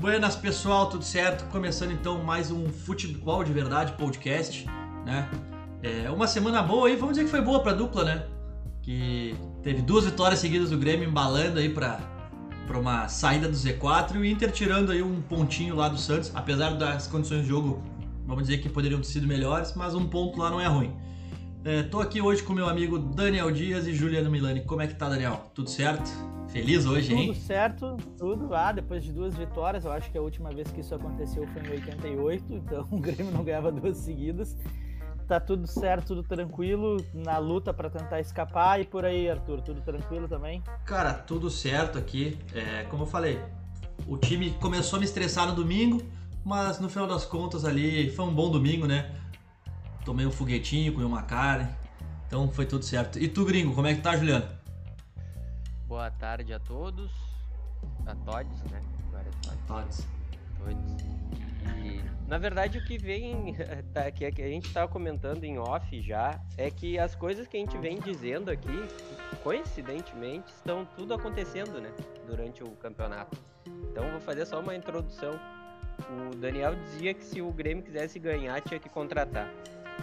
Buenas pessoal, tudo certo? Começando então mais um Futebol de Verdade podcast, né? É, uma semana boa aí, vamos dizer que foi boa pra dupla, né? Que teve duas vitórias seguidas do Grêmio embalando aí pra, pra uma saída do Z4 e o Inter tirando aí um pontinho lá do Santos, apesar das condições de jogo, vamos dizer que poderiam ter sido melhores, mas um ponto lá não é ruim. É, tô aqui hoje com meu amigo Daniel Dias e Juliano Milani. Como é que tá, Daniel? Tudo certo? Feliz hoje, hein? Tudo certo, tudo. Ah, depois de duas vitórias, eu acho que a última vez que isso aconteceu foi em 88, então o Grêmio não ganhava duas seguidas. Tá tudo certo, tudo tranquilo, na luta para tentar escapar. E por aí, Arthur, tudo tranquilo também? Cara, tudo certo aqui. É, como eu falei, o time começou a me estressar no domingo, mas no final das contas ali foi um bom domingo, né? Tomei um foguetinho, comi uma carne, então foi tudo certo. E tu, gringo, como é que tá, Juliano? Boa tarde a todos. A todos, né? Agora é todos. Todos. E, na verdade, o que vem, tá, que a gente estava comentando em off já, é que as coisas que a gente vem dizendo aqui, coincidentemente, estão tudo acontecendo, né? Durante o campeonato. Então, vou fazer só uma introdução. O Daniel dizia que se o Grêmio quisesse ganhar, tinha que contratar.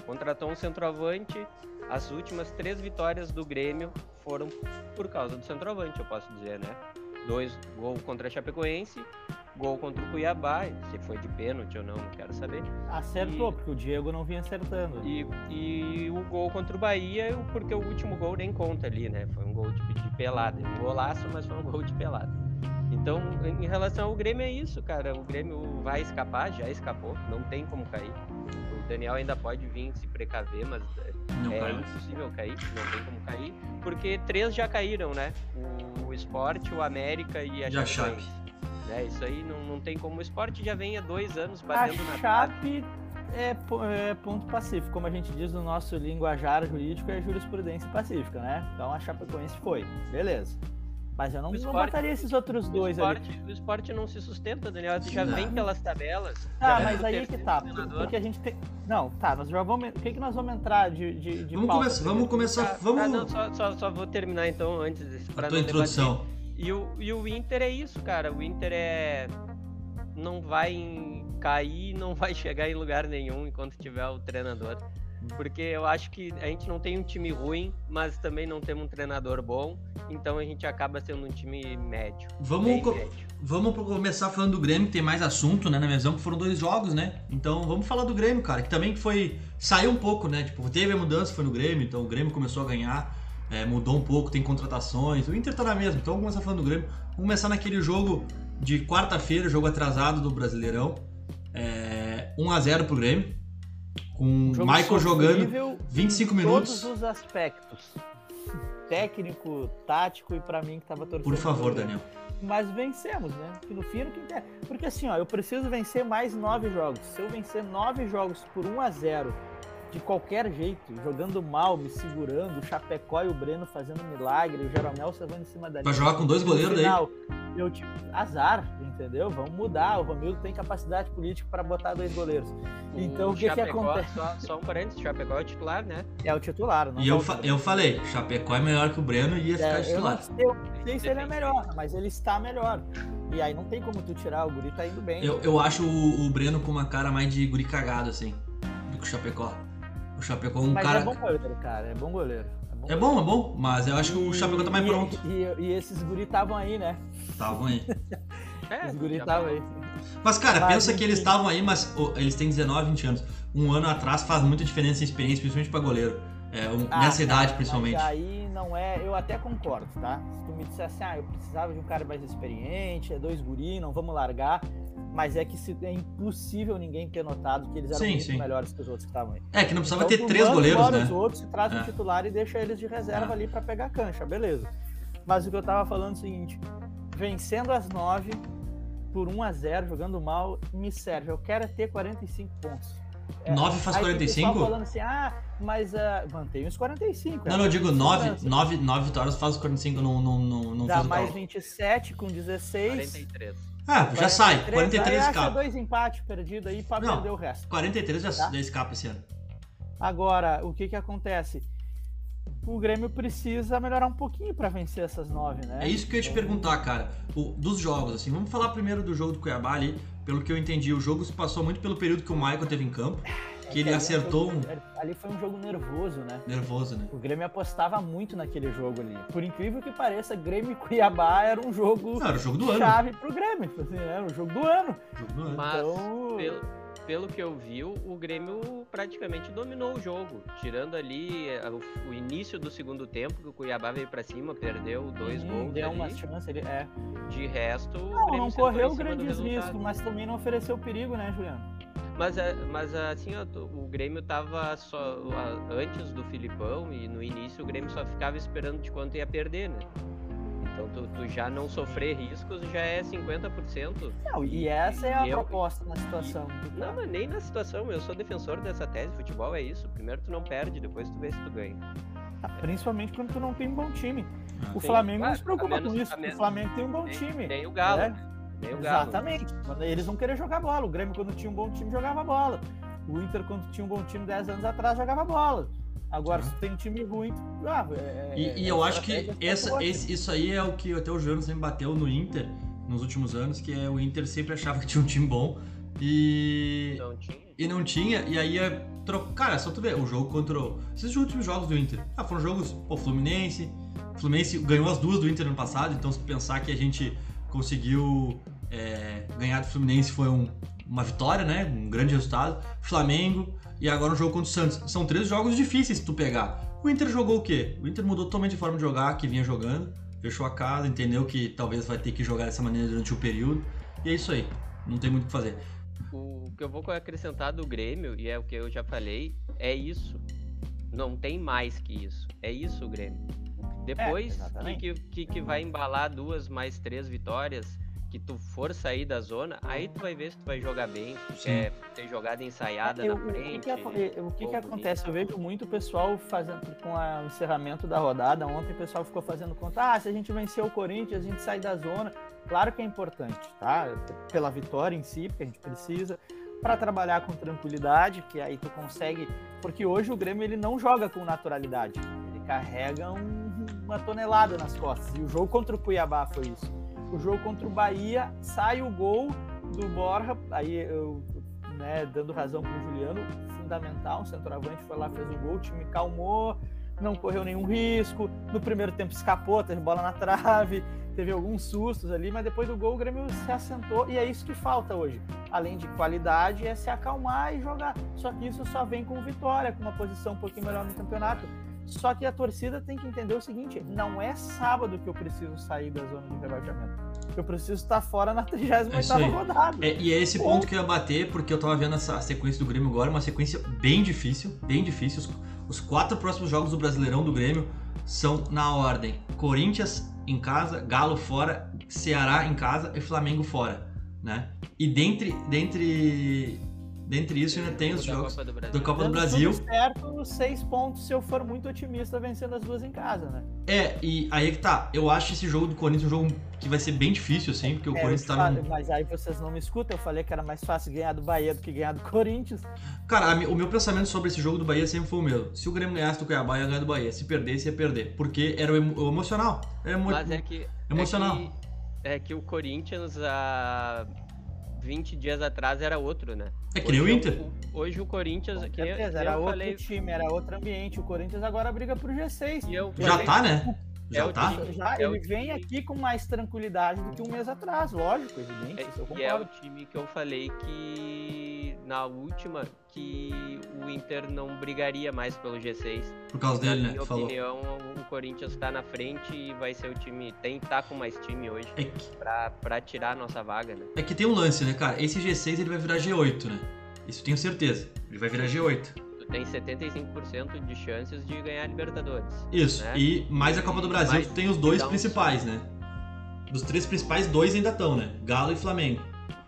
Contratou um centroavante, as últimas três vitórias do Grêmio foram por causa do centroavante, eu posso dizer, né? Dois gol contra a Chapecoense, gol contra o Cuiabá, se foi de pênalti ou não, não quero saber. Acertou, e, porque o Diego não vinha acertando. E, e o gol contra o Bahia, porque o último gol nem conta ali, né? Foi um gol de, de pelada. Um golaço, mas foi um gol de pelada. Então, em relação ao Grêmio, é isso, cara. O Grêmio vai escapar, já escapou, não tem como cair. O Daniel ainda pode vir se precaver, mas não é caiu. impossível cair, não tem como cair, porque três já caíram, né? O, o Sport, o América e a Já Chape. Né? Isso aí não, não tem como. O Sport já vem há dois anos batendo a na Chape é, é ponto pacífico, como a gente diz no nosso linguajar jurídico, é jurisprudência pacífica, né? Então a Chapecoense foi, beleza. Mas eu não, O não botaria esses outros O dois ali. esporte, o esporte não se sustenta, Daniel. Tu já Não. vem pelas tabelas. Tá, mas aí que tá. Porque a gente tem. Não, tá, nós já vamos. O que, que nós vamos entrar de. de, de Vamos, pauta começar, vamos começar. Tá, Vamos. tá, não, só, só, só vou terminar então antes desse, pra a tua introdução. E o, e o Inter é isso, cara. O Inter é. Não vai em- cair, não vai chegar em lugar nenhum enquanto tiver o treinador. Porque eu acho que a gente não tem um time ruim, mas também não temos um treinador bom. Então a gente acaba sendo um time médio. Vamos, co- médio. vamos começar falando do Grêmio, que tem mais assunto, né? Na minha visão, que foram dois jogos, né? Então vamos falar do Grêmio, cara, que também foi. Saiu um pouco, né? Tipo, teve a mudança, foi no Grêmio, então o Grêmio começou a ganhar, é, mudou um pouco, tem contratações. O Inter tá na mesma, então vamos começar falando do Grêmio. Vamos começar naquele jogo de quarta-feira, jogo atrasado do Brasileirão. É, 1x0 pro Grêmio. Com o Jogo Michael jogando sofrível 25 em minutos. Todos os aspectos. Técnico, tático e pra mim que tava torcendo. Por favor, Daniel. Mas vencemos, né? Que no fim que interessa. Porque assim, ó, eu preciso vencer mais nove jogos. Se eu vencer nove jogos por 1 a 0 de qualquer jeito, jogando mal, me segurando, o Chapecó e o Breno fazendo milagre, o Jeromel salvando em cima da Vai linha. jogar com dois goleiros daí. final, eu tipo, azar, entendeu? Vamos mudar. O Romildo tem capacidade política para botar dois goleiros. Então, o que que Chapecó, acontece? Só, só um parênteses, o Chapecó é o titular, né? É o titular, não E eu, volta, fa- eu falei, Chapecó é melhor que o Breno e ia ficar É, eu titular. não sei, eu não sei se ele é melhor, mas ele está melhor. E aí não tem como tu tirar, o guri tá indo bem. Eu, eu acho o, o Breno com uma cara mais de guri cagado, assim, do que o Chapecó. O Chapecó é um mas cara. é bom goleiro, cara, é bom goleiro. É bom, é bom, mas eu acho que o Chapecó tá mais e- pronto. E, e esses guri estavam aí, né? Estavam aí. É, Os guri estavam falou. aí. Mas, cara, Mas, pensa que eles estavam aí, mas ô, eles têm 19, 20 anos. Um ano atrás faz muita diferença em experiência, principalmente pra goleiro. É, um- Ah, nessa idade, cara, principalmente. Mas aí não é. Eu até concordo, tá? Se tu me dissesse, ah, eu precisava de um cara mais experiente, é dois guri, não vamos largar. Mas é que se, é impossível ninguém ter notado que eles eram Sim, muito sim. melhores que os outros que estavam aí. É, que não precisava Então, ter três goleiros, né? os outros, traz um É. titular e deixa eles de reserva É. ali pra pegar cancha, beleza. Mas o que eu tava falando é o seguinte: vencendo as nove por 1 a 0 jogando mal, me serve. Eu quero é ter 45 pontos. É, 9 faz aí tem pessoal 45? falando assim, ah, mas uh, mantém os 45. Não, é, não, eu digo 9, segurança. 9, 9 vitórias faz os 45, não, não, não, não Dá fez o mais cálculo. 27 com 16. 43. Ah, já sai, 43, 43 aí escapa. dois empates perdidos aí pra Não. perder o resto. 43 já, Tá. já escapa esse ano. Agora, o que que acontece? o Grêmio precisa melhorar um pouquinho para vencer essas nove, né? É isso que eu ia te perguntar, cara. O, dos jogos, assim, vamos falar primeiro do jogo do Cuiabá ali. Pelo que eu entendi, o jogo se passou muito pelo período que o Michael teve em campo. Que ele acertou foi- um. Ali foi um jogo nervoso, né? Nervoso, né? O Grêmio apostava muito naquele jogo ali. Por incrível que pareça, Grêmio e Cuiabá era um jogo Não, era o jogo do ano. chave pro Grêmio. Tipo assim, era o jogo do ano. Jogo do ano. Mas, Então- pelo, pelo que eu vi, o Grêmio praticamente dominou o jogo. Tirando ali eh, o, início do segundo tempo, que o Cuiabá veio pra cima, perdeu dois Hum, gols. Deu ali. uma chance ali. É. De resto, o Não, não correu grandes riscos, mas também não ofereceu perigo, né, Juliano? Mas, é- mas assim, ó, tu- o Grêmio tava só antes do Filipão e no início o Grêmio só ficava esperando de quanto ia perder, né? Então tu, tu já não sofrer riscos já é 50%. Não, e essa é a E eu- proposta na situação. Não, mas nem na situação, eu sou defensor dessa tese, futebol é isso. Primeiro tu não perde, depois tu vê se tu ganha. Ah, Principalmente quando tu não tem um bom time. Ah. O Sim, Flamengo não claro, se preocupa menos- com isso, porque o menos- Flamengo tem um bom Nem, time. nem o Galo, É. nem o Galo. Exatamente. Eles vão querer jogar bola. O Grêmio, quando tinha um bom time, jogava bola. O Inter, quando tinha um bom time 10 anos atrás, jogava bola. Agora, se tem time ruim, ah, é- E, é- e é eu acho que essa, esse- isso aí é o que até o João sempre bateu no Inter nos últimos anos, que é o Inter sempre achava que tinha um time bom e, Não tinha. e não tinha, e aí ia trocar. Cara, só tu ver, o jogo contra. o- Esses últimos jogos do Inter. Ah, foram jogos, pô, Fluminense. Fluminense ganhou as duas do Inter no passado, então se pensar que a gente conseguiu é, ganhar do Fluminense foi um- uma vitória, né? Um grande resultado. Flamengo e agora um jogo contra o Santos. São três jogos difíceis se tu pegar. O Inter jogou o quê? O Inter mudou totalmente de forma de jogar, que vinha jogando, fechou a casa, entendeu que talvez vai ter que jogar dessa maneira durante o período. E é isso aí. Não tem muito o que fazer. O que eu vou acrescentar do Grêmio, e é o que eu já falei, é isso. Não tem mais que isso. É isso o Grêmio. Depois que, exatamente. que, que, que vai embalar duas mais três vitórias, que tu for sair da zona, aí tu vai ver se tu vai jogar bem, se tu Sim. quer ter jogada ensaiada Eu- na o que frente. que o que, que acontece? Eu vejo muito pessoal fazendo com a- o encerramento da rodada. Ontem o pessoal ficou fazendo conta. Ah, se a gente vencer o Corinthians, a gente sai da zona. Claro que é importante, tá? Pela vitória em si, porque a gente precisa. Para trabalhar com tranquilidade, que aí tu consegue. Porque hoje o Grêmio ele não joga com naturalidade. Ele carrega um- uma tonelada nas costas. E o jogo contra o Cuiabá foi isso. O jogo contra o Bahia sai o gol do Borja. Aí eu né, dando razão pro Juliano, fundamental, um centroavante foi lá, fez o gol, o time calmou, não correu nenhum risco, no primeiro tempo escapou, teve bola na trave, teve alguns sustos ali, mas depois do gol o Grêmio se assentou e é isso que falta hoje. Além de qualidade, é se acalmar e jogar. Só que isso só vem com vitória, com uma posição um pouquinho melhor no campeonato. Só que a torcida tem que entender o seguinte: não é sábado que eu preciso sair da zona de rebaixamento. Eu preciso estar fora na 38 É rodada. É, e é esse ponto que eu ia bater, porque eu tava vendo essa sequência do Grêmio agora, uma sequência bem difícil, bem difícil. Os, os quatro próximos jogos do Brasileirão do Grêmio são na ordem: Corinthians em casa, Galo fora, Ceará em casa e Flamengo fora, né? E dentre, dentre, dentre isso ainda tem os da jogos Copa do Brasil. da Copa do Brasil. certo, seis pontos se eu for muito otimista vencendo as duas em casa, né? É, e aí é que tá. Eu acho esse jogo do Corinthians um jogo que vai ser bem difícil, assim, porque o É, Corinthians tá falo- num. Mas aí vocês não me escutam, eu falei que era mais fácil ganhar do Bahia do que ganhar do Corinthians. Cara, a o meu pensamento sobre esse jogo do Bahia sempre foi o mesmo. Se o Grêmio ganhasse do Cuiabá, ia ganhar do Bahia. Se perdesse, ia perder. Porque era o, emo- o emocional. Era emo- Mas é que. emocional. É que, é que o Corinthians há 20 dias atrás era outro, né? É que nem o Hoje Inter. o- hoje o Corinthians. Com que eu- certeza, eu era outro falei- time, era outro ambiente. O Corinthians agora briga pro G6. e eu Já falei- tá, né? É Já o tá? time- Já, É o ele vem time- aqui com mais tranquilidade do que um mês atrás, lógico, evidente, isso eu E é o time que eu falei que na última que o Inter não brigaria mais pelo G6. Por causa na dele, né? minha Tu falou. opinião, o Corinthians tá na frente e vai ser o time. Tem tá com mais time hoje É que, pra, pra tirar a nossa vaga, né? é que tem um lance, né, cara? Esse G6 ele vai virar G8, né? Isso eu tenho certeza. Ele vai virar G8. Tem 75% de chances de ganhar a Libertadores. Isso. Né? E mais a Copa do Brasil, Mais- tu tem os dois então- principais, né? Dos três principais, dois ainda estão, né? Galo e Flamengo.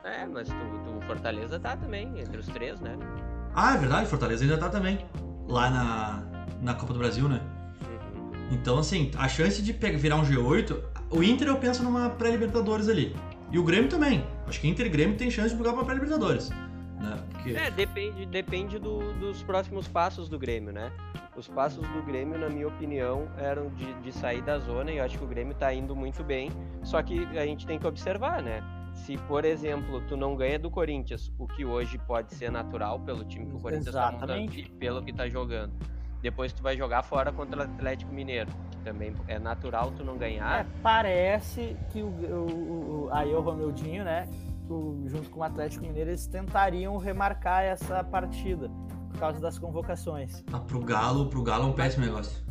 É, mas tu, tu Fortaleza tá também, entre os três, né? Ah, é verdade, Fortaleza ainda tá também. Lá na, na Copa do Brasil, né? Uhum. Então, assim, a chance de pegar, virar um G8, o Inter eu penso numa pré-Libertadores ali. E o Grêmio também. Acho que Inter e Grêmio tem chance de jogar pra pré-Libertadores. Né? Porque... É, depende, depende do- dos próximos passos do Grêmio, né? Os passos do Grêmio, na minha opinião, eram de, de sair da zona e eu acho que o Grêmio tá indo muito bem. Só que a gente tem que observar, né? Se, por exemplo, tu não ganha do Corinthians, o que hoje pode ser natural pelo time que o Corinthians tá montando e pelo que tá jogando. Depois tu vai jogar fora contra o Atlético Mineiro, que também é natural tu não É, ganhar. parece que o, o, o- aí o Romildinho, né, junto com o Atlético Mineiro, eles tentariam remarcar essa partida por causa das convocações. Ah, pro Galo, pro Galo é um péssimo negócio.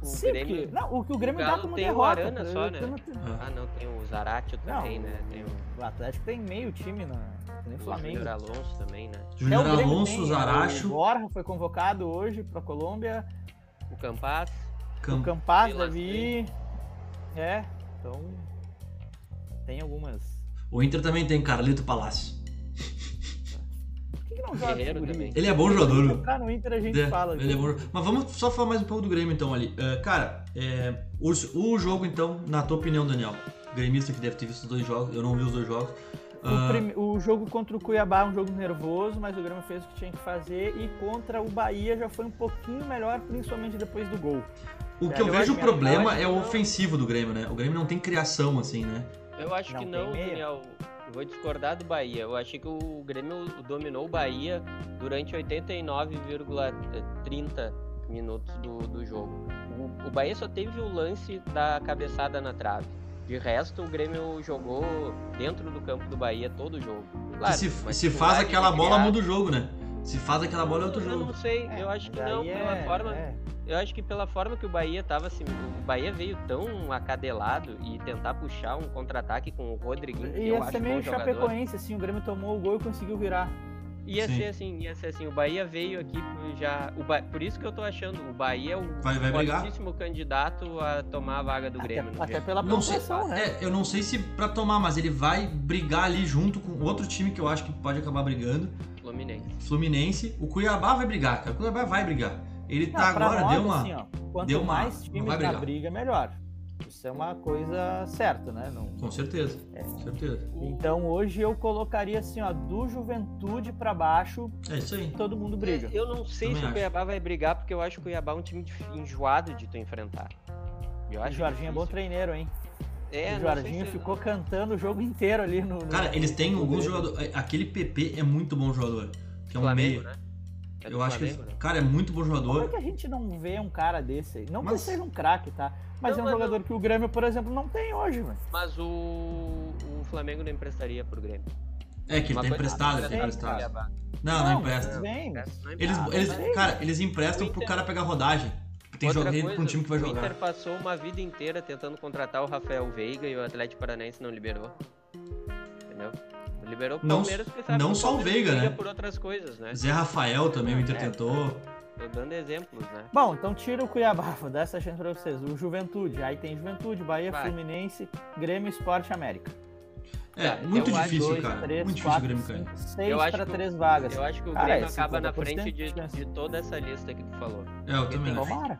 O Sim, Grêmio- porque- não, o que o Grêmio o dá como tem o derrota. Arana eu- só, eu né? não- Ah, não, tem o Zaratio também, Não, né? Tem o, O Atlético tem meio time na tem o Flamengo. Júnior Alonso também, né? É, Júnior o Grêmio Alonso, tem, O Zaracho, Borja foi convocado hoje para Colômbia. O Campas. O Campo. Campaz ir. É, então tem algumas. O Inter também tem Carlito Palácio. Ele é bom jogador. Se entrar no Inter a gente É, fala. ele é bom. Mas vamos só falar mais um pouco do Grêmio então ali. É, cara, é, o, o jogo então, na tua opinião, Daniel, gremista que deve ter visto os dois jogos, eu não vi os dois jogos. O, Ah, prime- o jogo contra o Cuiabá é um jogo nervoso, mas o Grêmio fez o que tinha que fazer. E contra o Bahia já foi um pouquinho melhor, principalmente depois do gol. o que é, eu eu vejo o problema é o ofensivo do Grêmio, né? O Grêmio não tem criação assim, né? Eu acho Não que não? Daniel. Eu vou discordar do Bahia. Eu achei que o Grêmio dominou o Bahia durante 89,30 minutos do, do jogo. O, o Bahia só teve o lance da cabeçada na trave. De resto, o Grêmio jogou dentro do campo do Bahia todo o jogo. Claro, se uma se faz aquela bola, criar. muda o jogo, né? Se faz aquela bola, é outro Eu jogo. não sei, É, eu acho que não, aí pela é- forma. é. Eu acho que pela forma que o Bahia tava assim, o Bahia veio tão acadelado e tentar puxar um contra-ataque com o Rodriguinho, eu Ia ser meio. Chapecoense, assim, o Grêmio tomou o gol e conseguiu virar. Ia Sim. ser assim, ia ser assim. O Bahia veio aqui já. O Ba- Por isso que eu tô achando, o Bahia é o Vai, vai brigar? fortíssimo candidato a tomar a vaga do Grêmio. Até, no até pela Não sei, pontuação, né? é, eu não sei se pra tomar, mas ele vai brigar ali junto com outro time que eu acho que pode acabar brigando, Fluminense. Fluminense. O Cuiabá vai brigar, cara. O Cuiabá vai brigar. Ele Não, tá agora, nós, deu uma. assim, ó, quanto deu uma- mais não times vai na brigar. briga, melhor. Isso é uma coisa certa, né? Não- Com certeza. É. Com certeza. Então hoje eu colocaria assim, ó, do Juventude pra baixo, É isso aí. todo mundo briga. Eu não sei Também se o. Cuiabá vai brigar, porque eu acho que o Cuiabá é um time enjoado de tu enfrentar. Eu O acho Jorginho é bom treineiro, hein? É, o Jorginho se- ficou cantando o jogo inteiro ali no. no- Cara, eles têm alguns jogadores. Aquele PP é muito bom jogador. Que é um Flamengo, meia. né? É Eu acho que. Flamengo, né? Cara, é muito bom Como é jogador. que a gente não vê um cara desse aí? Não Mas- que seja um craque, tá? Mas Não, é um mas jogador que o Grêmio, por exemplo, não tem hoje, velho. Mas o, o Flamengo não emprestaria pro Grêmio. É, que ele Uma tá coisa emprestado, que ele tá tem, emprestado. Não, não empresta. Vem. Não Eles, eles, cara, eles emprestam pro Inter- cara pegar rodagem. Tem Outra com um time que vai o jogar. Inter passou uma vida inteira tentando contratar o Rafael Veiga e o Atlético Paranaense não liberou. Entendeu? Liberou o Não- Palmeiras porque sabe não que só o Veiga, né? por outras coisas, né? Zé Rafael também, o Inter É. tentou. Tô dando exemplos, né? Bom, então tira o Cuiabá, vou dar essa chance pra vocês. O Juventude, aí tem Juventude, Bahia, Vai. Fluminense, Grêmio, Esporte América. É, Tá, muito acho difícil, Dois, cara. três, muito difícil quatro, o Grêmio cair. Seis Eu acho pra que o- três vagas. Eu acho que o Cara, Grêmio é acaba na 50% frente de, de toda essa lista que tu falou. É, eu também acho. Tomara,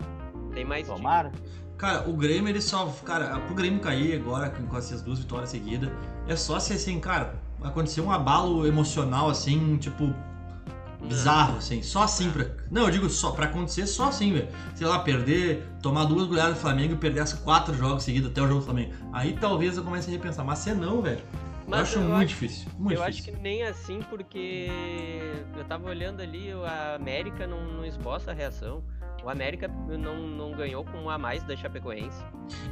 Tem mais time. tomara. Cara, o Grêmio, ele só. Cara, pro Grêmio cair agora com com essas duas vitórias seguidas, é só se assim, cara, acontecer um abalo emocional assim, tipo. Bizarro, assim, só assim pra. Não, eu digo só, pra acontecer só assim, velho. Sei lá, perder, tomar duas goleadas do Flamengo e perder as quatro jogos seguidos até o jogo do Flamengo. Aí talvez eu comece a repensar, mas se não, velho. Eu acho eu muito acho- difícil. Muito eu acho difícil. que nem assim, porque eu tava olhando ali, a América não, não esboça a reação. O América não, não ganhou com um a mais da Chapecoense.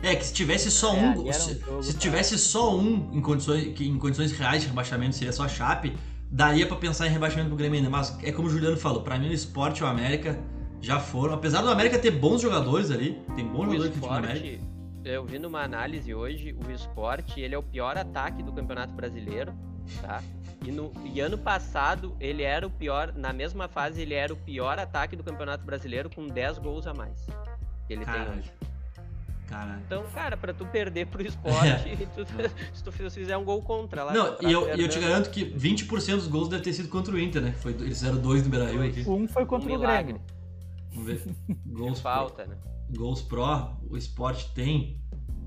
É, que se tivesse só É, um. um se, jogo se pra- tivesse só um em condições, que em condições reais de rebaixamento, seria só a Chape, daria pra pensar em rebaixamento pro Grêmio ainda. Mas é como o Juliano falou, pra mim o esporte e o América já foram. Apesar do América ter bons jogadores ali, tem bons O jogadores que o América. esporte, eu vi numa análise hoje, o esporte ele é o pior ataque do Campeonato Brasileiro, tá? E, no, e ano passado ele era o pior, na mesma fase ele era o pior ataque do Campeonato Brasileiro com 10 gols a mais. Ele tem Caralho. hoje. Caralho. Então, cara, pra tu perder pro esporte, tu- se tu fizer um gol contra lá. Não, e eu, e eu te Fernando, garanto que 20% dos gols deve ter sido contra o Inter, né? Foi, eles fizeram dois no Beira-Rio aqui. Um foi contra Um o. Grêmio. Vamos ver. Gols pro, Falta, né? gols pro, o esporte tem.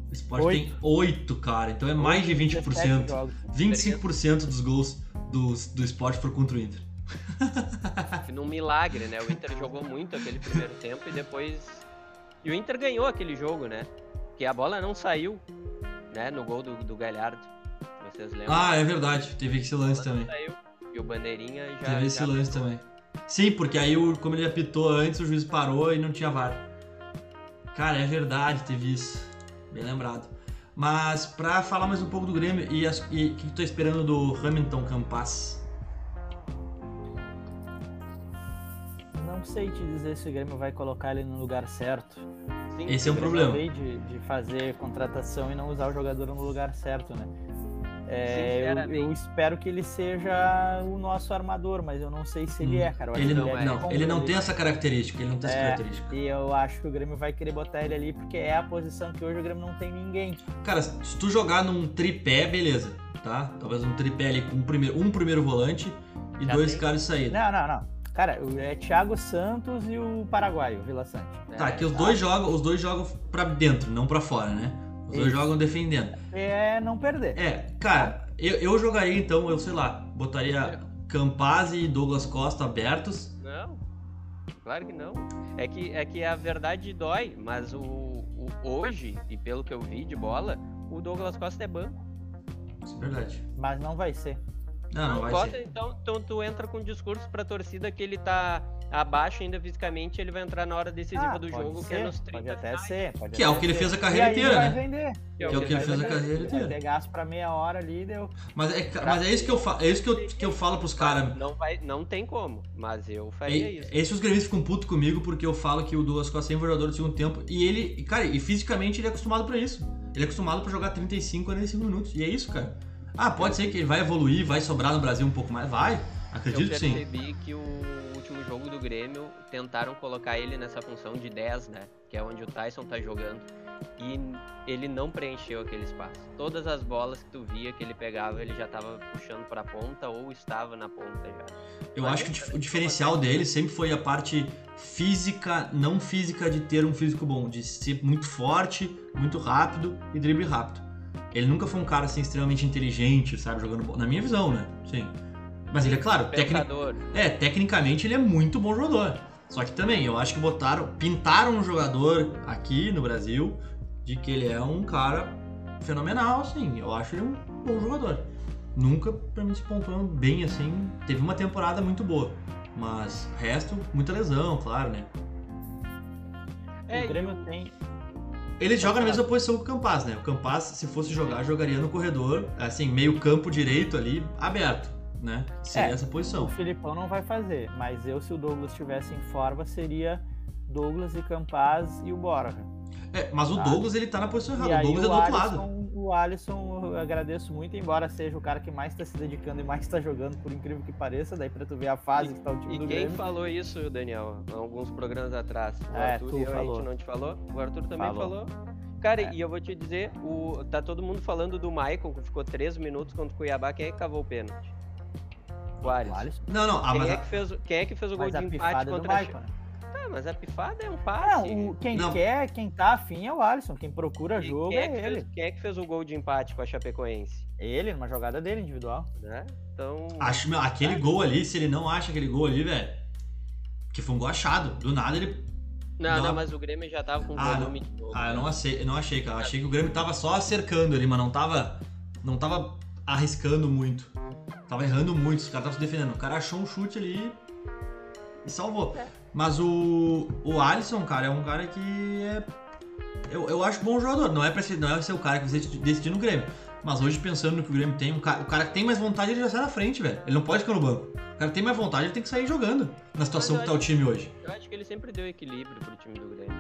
O esporte Oito. tem 8, cara. Então é mais de 17 20%. jogos. 25% dos gols do, do esporte foram contra o Inter. Num milagre, né? O Inter jogou muito aquele primeiro tempo e depois. E o Inter ganhou aquele jogo, né? Que a bola não saiu, né? No gol do, do Galhardo. Vocês lembram? Ah, é verdade. Teve esse lance também. Saiu, e o Bandeirinha já. Teve esse já lance pegou. também. Sim, porque aí, o- como ele apitou antes, o juiz parou e não tinha VAR. Cara, é verdade, teve isso. Bem lembrado. Mas pra falar mais um pouco do Grêmio e o que tu tá esperando do Hamilton Campas? Sei te dizer se o Grêmio vai colocar ele no lugar certo. Sim, Esse é um problema. Eu de, de fazer contratação e não usar o jogador no lugar certo, né? É, eu, eu espero que ele seja o nosso armador, mas eu não sei se ele Hum. é, cara. Eu acho Ele não, é não, ele não tem essa característica, ele não tem essa É. característica. E eu acho que o Grêmio vai querer botar ele ali porque é a posição que hoje o Grêmio não tem ninguém. Cara, se tu jogar num tripé, beleza, tá? Talvez um tripé ali com um primeiro, um primeiro volante e Já dois tem? caras de saída. Não, não, não. Cara, é Thiago Santos e o paraguaio, o Vila Sante. Tá, É, que os dois jogam, os dois jogam pra dentro, não pra fora, né? Os dois Isso. jogam defendendo. É não perder. É, cara, eu, eu jogaria então, eu sei lá, botaria Campaz e Douglas Costa abertos. Não, claro que não. É que, é que a verdade dói, mas o, o- hoje, e pelo que eu vi de bola, o Douglas Costa é banco. Isso é verdade. Mas não vai ser. Não, não vai Costa, ser. então, então tu entra com um discurso pra torcida que ele tá abaixo ainda fisicamente, ele vai entrar na hora decisiva Ah, do jogo, que ser, é nos 30 Pode até finais. ser. Pode Que é até o que ele ser. fez a carreira inteira, ele vai né? vender. Que é Que é o que ele vai fez a vender. carreira Vai inteira. ter gasto pra meia hora ali, deu. Mas é, mas é isso que eu, fa é isso que eu, que eu falo pros caras. Não, vai, não tem como, mas eu faria É, isso. esses os gremistas ficam putos comigo porque eu falo que o Douglas Costa é um jogador do segundo tempo e ele, cara, e fisicamente ele é acostumado pra isso. Ele é acostumado pra jogar 35, 45 minutos. E é isso, cara. Ah, pode ser que ele vai evoluir, vai sobrar no Brasil um pouco mais. Vai. Acredito eu que sim. percebi que o último jogo do Grêmio tentaram colocar ele nessa função de 10, né? Que é onde o Tyson tá jogando. E ele não preencheu aquele espaço. Todas as bolas que tu via que ele pegava, ele já tava puxando pra ponta ou estava na ponta já. Eu acho que o diferencial dele sempre foi a parte física, não física de ter um físico bom, de ser muito forte, muito rápido e drible rápido. Ele nunca foi um cara assim extremamente inteligente, sabe, jogando bola. Na minha visão, né? Sim. Mas ele é claro, tecni... Pensador. é, tecnicamente ele é muito bom jogador. Só que também, eu acho que botaram, pintaram um jogador aqui no Brasil de que ele é um cara fenomenal, assim. Eu acho ele um bom jogador. Nunca pra mim se pontuou bem assim. Teve uma temporada muito boa. Mas o resto, muita lesão, claro, né? É, o Grêmio tem. Ele joga na mesma posição que o Campas, né? O Campas, se fosse jogar, jogaria no corredor, assim, meio campo direito ali, aberto, né? Seria É, essa O posição. Filipão não vai fazer, mas eu, se o Douglas estivesse em forma, seria Douglas e Campaz e o Borja. É, mas o Tá. Douglas, ele tá na posição errada. O Douglas é o do outro lado. O Alisson eu agradeço muito, embora seja o cara que mais está se dedicando e mais está jogando, por incrível que pareça, daí pra tu ver a fase que tá o time E do quem Grêmio. falou isso, Daniel, alguns programas atrás? O É, Arthur tu e a falou. gente não te falou? O Arthur também Falou. falou. Cara, É. e eu vou te dizer, o, tá todo mundo falando do Maicon, que ficou 3 minutos contra o Cuiabá. Quem é que cavou o pênalti? O Alisson. O Alisson, Não, não, ah, Quem, mas é a- que fez, o- quem é que fez o gol mas de a empate é contra a Maicon, né? Tá, mas a pifada é um passe. o, quem Não. quer, quem tá afim é o Alisson, quem procura E jogo quem, é, que ele. fez, quem é que fez o gol de empate com a Chapecoense? Ele, numa jogada dele, individual. Né? Então. acho, meu, aquele gol ali, se ele não acha aquele gol ali, velho, que foi um gol achado. Do nada ele. Não, não, não. mas o Grêmio já tava com Ah, volume de jogo. Ah, eu né? não achei, eu não achei, cara. Eu achei que o Grêmio tava só cercando ali, mas não tava. Não tava arriscando muito. Tava errando muito, os caras estavam se defendendo. O cara achou um chute ali e salvou. É. Mas o. O Alisson, cara, é um cara que é. Eu, eu acho bom jogador. Não é, pra ser, não é ser o cara que vai decidir no Grêmio. Mas hoje, pensando no que o Grêmio tem, um cara, o cara que tem mais vontade, ele já sai na frente, velho. Ele não pode ficar no banco. O cara que tem mais vontade, ele tem que sair jogando. Na situação que eu tá o time hoje. Eu acho que ele sempre deu equilíbrio pro time do Grêmio.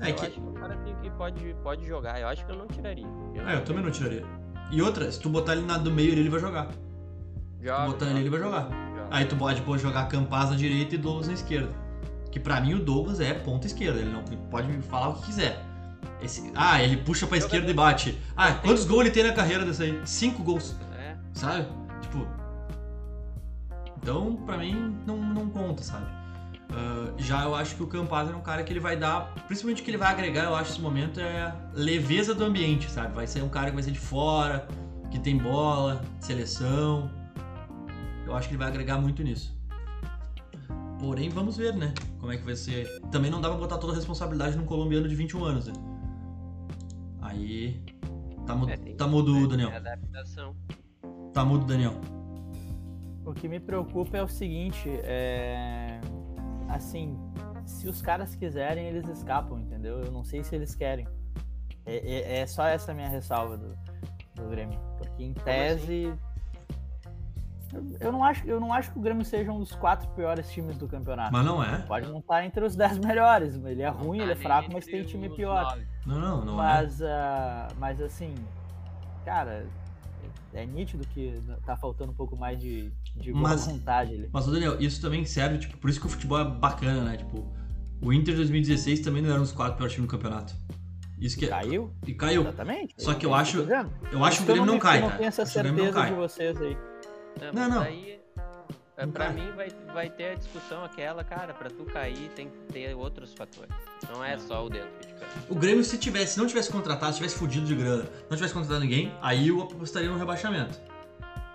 É eu que. acho que o cara tem que pode, pode jogar. Eu acho que eu não tiraria. É, eu também não tiraria. E outra, se tu botar ele na do meio, ele vai jogar. Joga, botar ele, ele vai jogar. Aí tu pode pô, jogar Campaz na direita e Douglas na esquerda. Que pra mim o Douglas é ponta esquerda, ele não pode me falar o que quiser. Esse- ah, ele puxa pra esquerda e bate. Ah, quantos gols ele tem na carreira dessa aí? Cinco gols, É, sabe? Tipo. Então, pra mim, não, não conta, sabe? Ah, já eu acho que o Campaz é um cara que ele vai dar, principalmente o que ele vai agregar, eu acho, nesse momento, é leveza do ambiente, sabe? Vai ser um cara que vai ser de fora, que tem bola, seleção. Eu acho que ele vai agregar muito nisso. Porém, vamos ver, né? Como é que vai ser. Também não dá pra botar toda a responsabilidade num colombiano de 21 anos, né? Aí. Tá, mu É, tá mudo, Daniel. adaptação. Tá mudo, Daniel. O que me preocupa é o seguinte, é... Assim, se os caras quiserem, eles escapam, entendeu? Eu não sei se eles querem. É, é- é só essa minha ressalva do, do Grêmio. Porque em tese. Eu, eu não acho, eu não acho que o Grêmio seja um dos quatro piores times do campeonato. Mas não é. Pode não estar entre os dez melhores. Ele é ruim, Não ele é tá fraco, mas tem time pior. nove. Não, não, não é. Mas, ah, mas assim, cara, é nítido que tá faltando um pouco mais de, de boa Mas- vontade ali. Mas, ô Daniel, isso também serve, tipo, por isso que o futebol é bacana, né? Tipo, o Inter 2016 também não era um dos quatro piores times do campeonato. Isso que é- Caiu? E caiu. Exatamente. Só que eu É isso acho-. Eu acho que o Grêmio não cai, Eu não tenho essa não certeza de vocês aí. Não, Não, não. Aí, é, Não pra cai. mim vai, vai ter a discussão aquela, cara, pra tu cair tem que ter outros fatores. Não é só o dentro de campo. O Grêmio, se tivesse, se não tivesse contratado, se tivesse fudido de grana, não tivesse contratado ninguém, aí eu apostaria no rebaixamento.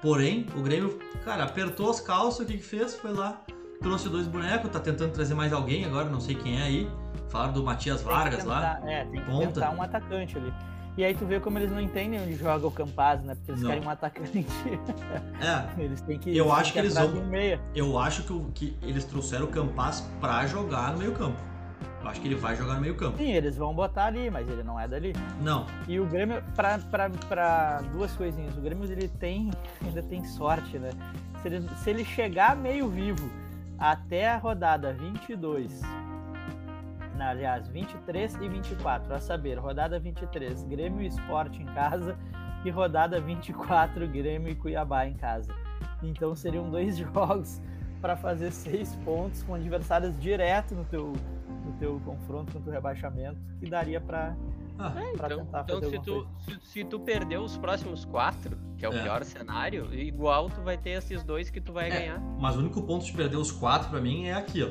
Porém, o Grêmio, cara, apertou as calças, o que que fez? Foi lá, trouxe dois bonecos, tá tentando trazer mais alguém agora, não sei quem é aí. Falaram do Matias Tem que Vargas lá. tentar- É, tem que ponta. um atacante ali. E aí tu vê como eles não entendem onde joga o Campaz, né? Porque eles Não. querem um atacante. É, Eles têm que. Eu acho que eles vão- eu acho que, o- que eles trouxeram o Campas pra jogar no meio campo. Eu acho que ele vai jogar no meio campo. Sim, eles vão botar ali, mas ele não é dali. Não, E o Grêmio, pra, pra, pra duas coisinhas, o Grêmio ele tem, ainda tem sorte, né? Se ele, se ele chegar meio vivo até a rodada 22, não, aliás, 23 e 24, a saber, rodada 23, Grêmio e Sport em casa e rodada 24, Grêmio e Cuiabá em casa. Então seriam dois jogos para fazer seis pontos com adversários direto no teu, no teu confronto contra o rebaixamento, que daria para ah, pra Então, tentar então fazer se, tu, se, se tu perder os próximos quatro, que é o É. pior cenário, igual tu vai ter esses dois que tu vai É. ganhar. mas o único ponto de perder os quatro pra mim é aqui, ó.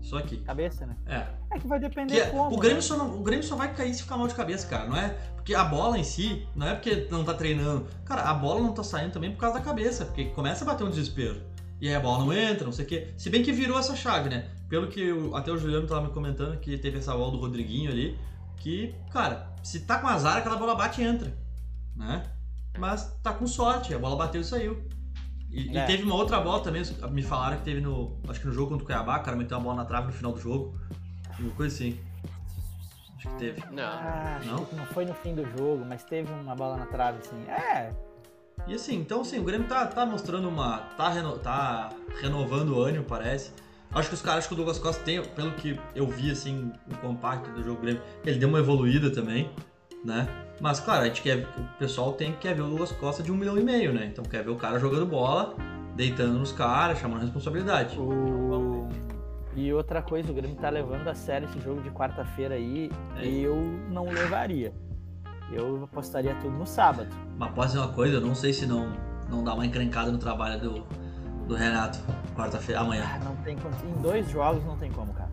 Só aqui. cabeça, né? É. É que vai Que depender é- como. o, Grêmio né? só não- o Grêmio só vai cair se ficar mal de cabeça, cara. Não é porque a bola em si, não é porque não tá treinando. Cara, a bola não tá saindo também por causa da cabeça, porque começa a bater um desespero. E aí a bola não entra, não sei o quê. Se bem que virou essa chave, né? Pelo que o- até o Juliano tava me comentando que teve essa bola do Rodriguinho ali, que, cara, se tá com azar, aquela bola bate e entra, né? Mas tá com sorte, a bola bateu e saiu. E, e É. teve uma outra bola também, me falaram que teve no. Acho que no jogo contra o Cuiabá, o cara meteu uma bola na trave no final do jogo. Uma coisa assim. Acho que teve. Não. Ah, acho Não? que não foi no fim do jogo, mas teve uma bola na trave, assim. É, E assim, então assim, o Grêmio tá, tá mostrando uma. Tá, reno- tá renovando o ânimo, parece. Acho que os caras, acho que o Douglas Costa tem, pelo que eu vi assim, o compacto do jogo do Grêmio, ele deu uma evoluída também, né? Mas claro, a gente quer. O pessoal tem quer ver o Douglas Costa de um milhão e meio, né? Então quer ver o cara jogando bola, deitando nos caras, chamando responsabilidade. o... E outra coisa, o Grêmio tá levando a sério esse jogo de quarta-feira aí. É. Eu não levaria. Eu apostaria tudo no sábado. Mas pode ser uma coisa, eu não sei se não, não dá uma encrencada no trabalho do, do Renato quarta-feira, amanhã. Ah, não tem como. Em dois jogos não tem como, cara.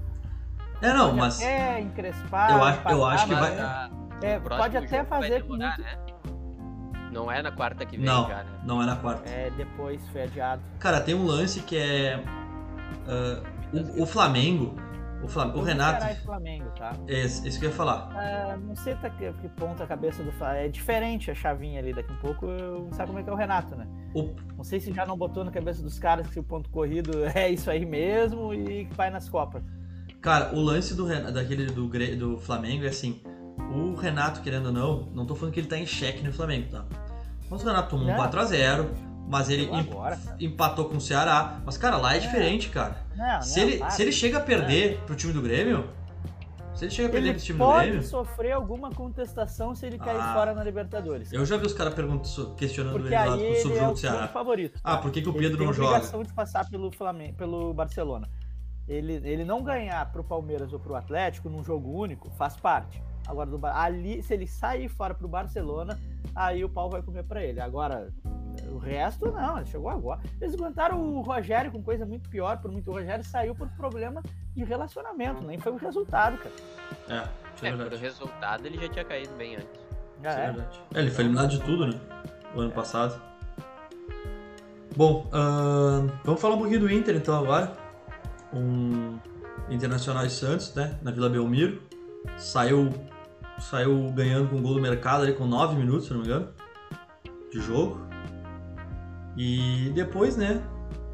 É, não, Pode mas. até encrespar. Eu acho- eu acho que mas- vai- a- É, o próximo pode até fazer demorar, muito- né? Não é na quarta que vem Não, já, né? não é na quarta. É, depois foi adiado. Cara, tem um lance que é. ah, o, o Flamengo. O, Flam- o Renato. E Flamengo, tá? É isso que eu ia falar. Ah, não sei até que, que ponto a cabeça do Flamengo. É diferente a chavinha ali. Daqui a pouco eu não sabe como é que é o Renato, né? O, Não sei se já não botou na cabeça dos caras que o ponto corrido é isso aí mesmo e que vai nas Copas. cara, o lance do, daquele do, do Flamengo é assim. O Renato, querendo ou não, não tô falando que ele tá em xeque no Flamengo, tá? Mas o Renato tomou um Não. 4x0, mas ele empatou com o Ceará. Mas, cara, lá é diferente, cara. Não, Se não, ele, para. se ele chega a perder pro time do Grêmio. Se ele chega a perder Ele pro time do pode Grêmio. sofrer alguma contestação se ele cair Ah. fora na Libertadores. Eu já vi os caras questionando Porque ele lá pro ele é o do Ceará. favorito. Ah, por que, que o Ele Pedro tem não joga? obrigação de passar pelo Flamengo, pelo Barcelona. Ele, ele não ganhar pro Palmeiras ou pro Atlético num jogo único faz parte. Agora do ali, se ele sair fora pro Barcelona, aí o pau vai comer pra ele. Agora o resto não, ele chegou agora. Eles aguentaram o Rogério com coisa muito pior, por muito o Rogério saiu por problema de relacionamento, nem foi o resultado, cara. É, isso é, É, por resultado ele já tinha caído bem antes. Já Isso é é. verdade. É, ele foi eliminado de tudo, né? O ano passado. Bom, ahn, vamos falar um pouquinho do Inter então agora. Um Internacional e Santos, né? Na Vila Belmiro. Saiu, saiu ganhando com o gol do mercado ali com 9 minutos, se não me engano, de jogo. E depois, né?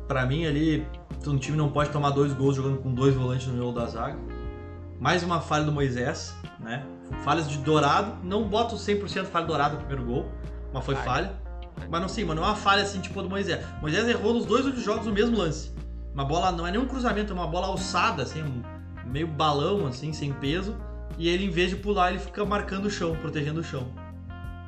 Pra mim ali, um time não pode tomar dois gols jogando com dois volantes no meio da zaga. Mais uma falha do Moisés, né? Falhas de Dourado. Não boto 100% falha do Dourado no primeiro gol, mas foi Falha. falha. Mas não sei, mano, não é uma falha assim tipo do Moisés. Moisés errou nos dois últimos jogos no mesmo lance. Uma bola, não é nem um cruzamento, é uma bola alçada, assim, um meio balão, assim, sem peso. E ele, em vez de pular, ele fica marcando o chão, protegendo o chão.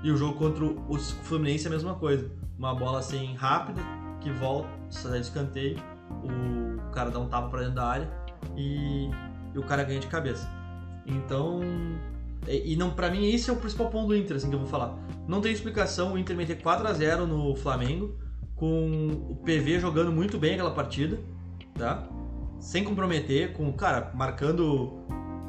E o jogo contra o Fluminense é a mesma coisa. Uma bola assim rápida, que volta, sai de escanteio, o cara dá um tapa pra dentro da área e, e o cara ganha de cabeça. Então. E, e não, pra mim, esse é o principal ponto do Inter, assim que eu vou falar. Não tem explicação o Inter meter 4x0 no Flamengo, com o PV jogando muito bem aquela partida, tá? Sem comprometer, com, cara, marcando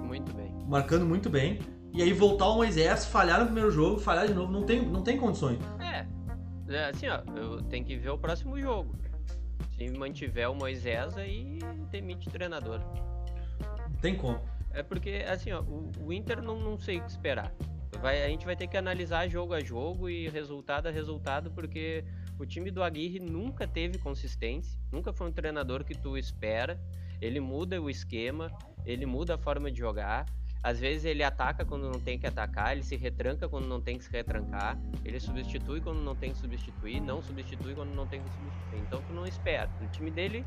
Muito bem. marcando muito bem. E aí voltar o Moisés, falhar no primeiro jogo, falhar de novo, não tem, não tem condições. É, é, assim, ó, eu tenho que ver o próximo jogo. Se mantiver o Moisés, aí demite o treinador. Não tem como. É porque, assim, ó, o, o Inter não, não sei o que esperar. Vai, a gente vai ter que analisar jogo a jogo e resultado a resultado, porque o time do Aguirre nunca teve consistência, nunca foi um treinador que tu espera. Ele muda o esquema, ele muda a forma de jogar. Às vezes ele ataca quando não tem que atacar, ele se retranca quando não tem que se retrancar, ele substitui quando não tem que substituir, não substitui quando não tem que substituir. Então tu não espera. O time dele,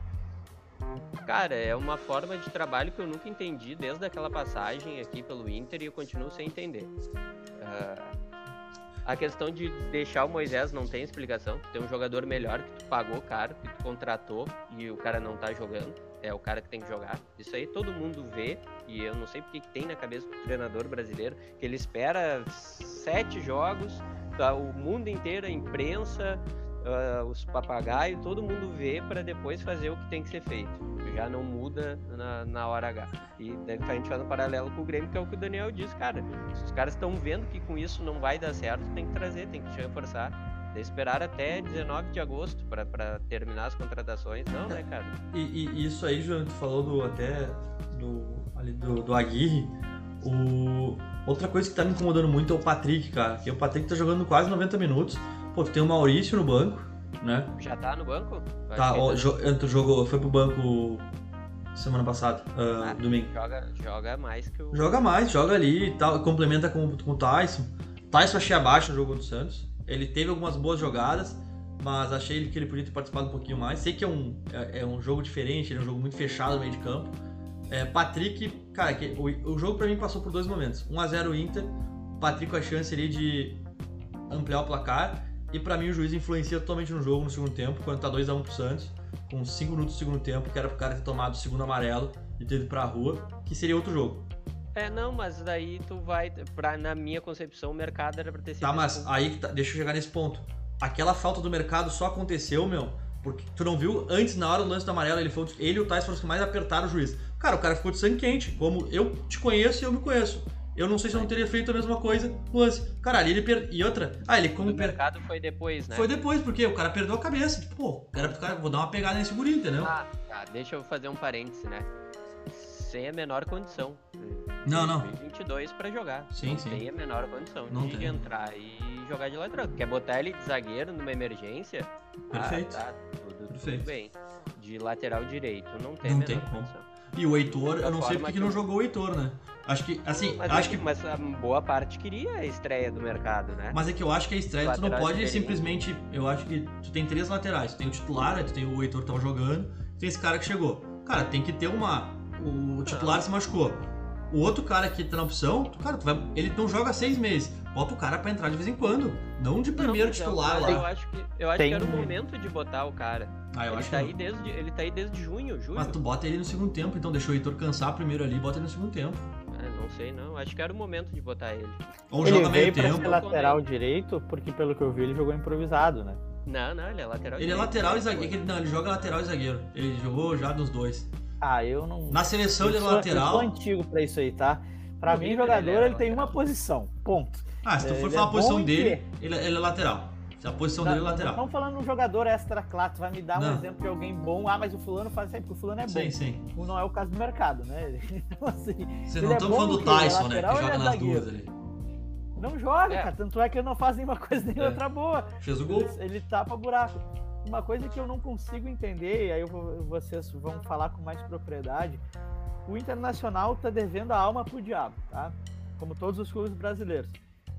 cara, é uma forma de trabalho que eu nunca entendi desde aquela passagem aqui pelo Inter e eu continuo sem entender. Ah, a questão de deixar o Moisés não tem explicação. Tu tem um jogador melhor que tu pagou caro, que tu contratou e o cara não tá jogando. É o cara que tem que jogar. Isso aí todo mundo vê e eu não sei porque que tem na cabeça do treinador brasileiro que ele espera sete jogos, tá, o mundo inteiro, a imprensa, ah, os papagaios, todo mundo vê para depois fazer o que tem que ser feito. Já não muda na, na hora H. E a gente faz um paralelo com o Grêmio, que é o que o Daniel disse, cara. Se os caras estão vendo que com isso não vai dar certo, tem que trazer, tem que reforçar. Daí esperar até 19 de agosto para terminar as contratações. Não, né, cara? E, e isso aí, João, tu falou do, até do, ali do, do Aguirre. O... Outra coisa que tá me incomodando muito é o Patrick, cara. Que o Patrick tá jogando quase 90 minutos. Pô, tu tem o Maurício no banco, né? Já tá no banco? Tá, ó, ainda jo- entrou- jogou, foi pro banco semana passada, ah, Ah. domingo. joga, joga mais que o. Joga mais, joga ali e tal, complementa com, com o Tyson. Tyson achei abaixo no jogo do Santos. Ele teve algumas boas jogadas, mas achei que ele podia ter participado um pouquinho mais. Sei que é um, é, é um jogo diferente, é um jogo muito fechado no meio de campo. É, Patrick, cara, que, o, o jogo pra mim passou por dois momentos. 1x0 Inter, Patrick com a chance ali de ampliar o placar. E pra mim o juiz influencia totalmente no jogo no segundo tempo, quando tá 2x1 pro Santos, com 5 minutos do segundo tempo, que era pro cara ter tomado o segundo amarelo e ter ido pra rua, que seria outro jogo. É, não, mas daí tu vai. Pra, na minha concepção, o mercado era pra ter sido. Tá, mas expulso. aí que tá, deixa eu chegar nesse ponto. Aquela falta do mercado só aconteceu, meu, porque tu não viu antes, na hora do lance do amarelo, ele, foi, ele e o Tyson foram os que mais apertaram o juiz. Cara, o cara ficou de sangue quente. Como eu te conheço e eu me conheço. Eu não sei se eu não teria feito a mesma coisa no lance. Caralho, ele per... E outra. Ah, ele O como per... mercado foi depois, né? Foi depois, porque o cara perdeu a cabeça. Tipo, pô, o cara, o cara- vou dar uma pegada nesse guri, entendeu? Ah, tá, deixa eu fazer um parêntese, né? Sem a menor condição. Não, não. 2022 pra jogar. Sim, não sim. tem a menor condição Não de tem. entrar e jogar de lateral. Quer botar ele de zagueiro numa emergência? Perfeito. Ah, tá, tudo, Perfeito. tudo bem. De lateral direito, não tem Não a menor tem como. condição. E o Heitor, eu não sei porque que não jogou o Heitor, né? Acho que, assim, Mas, acho que. mas a boa parte queria a estreia do mercado, né? Mas é que eu acho que a estreia tu não pode simplesmente. Eu acho que tu tem três laterais. Tu tem o titular, aí tu tem o Heitor que tava jogando, tu tem esse cara que chegou. Cara, tem que ter uma. O titular se machucou. O outro cara que tá na opção, tu- cara, tu vai, ele não joga seis meses. Bota o cara pra entrar de vez em quando. Não de Não, primeiro mas eu- titular Eu lá. acho que, eu acho Tem que era o um- momento de botar o cara. Ah, eu ele, acho tá que aí não. desde, ele tá aí desde junho, julho. Mas tu bota ele no segundo tempo, então deixa o Heitor cansar primeiro ali e bota ele no segundo tempo. É, não sei não, acho que era o momento de botar ele. Ou Ele joga meio tempo. ser lateral direito, porque pelo que eu vi ele jogou improvisado, né? Não, não, ele é lateral Ele é direito, lateral né? e zagueiro. Não, ele joga lateral e zagueiro. Ele jogou já dos dois. Ah, eu não. Na seleção ele é eu sou, Eu lateral. sou antigo pra isso aí, tá? Pra No mim, jogador ele ele tem uma lateral. posição. Ponto. Ah, se tu É, for ele falar é a posição dele, ele, ele é lateral. A posição Não, dele é lateral. estamos falando de um jogador extra classe, vai me dar um Não. exemplo de alguém bom. Ah, mas o fulano faz isso aí, porque o fulano é bom. Sim, sim. Não é o caso do mercado, né? Então, assim, Vocês Ele não é estão bom falando do é Tyson, né? Que lateral joga é nas duas ali. não joga, É. cara. Tanto é que ele não faz nenhuma coisa nem É. outra boa. Fez o gol. Ele, ele tapa buraco. Uma coisa que eu não consigo entender, e aí vou- vocês vão falar com mais propriedade, o Internacional tá devendo a alma pro diabo, tá? Como todos os clubes brasileiros.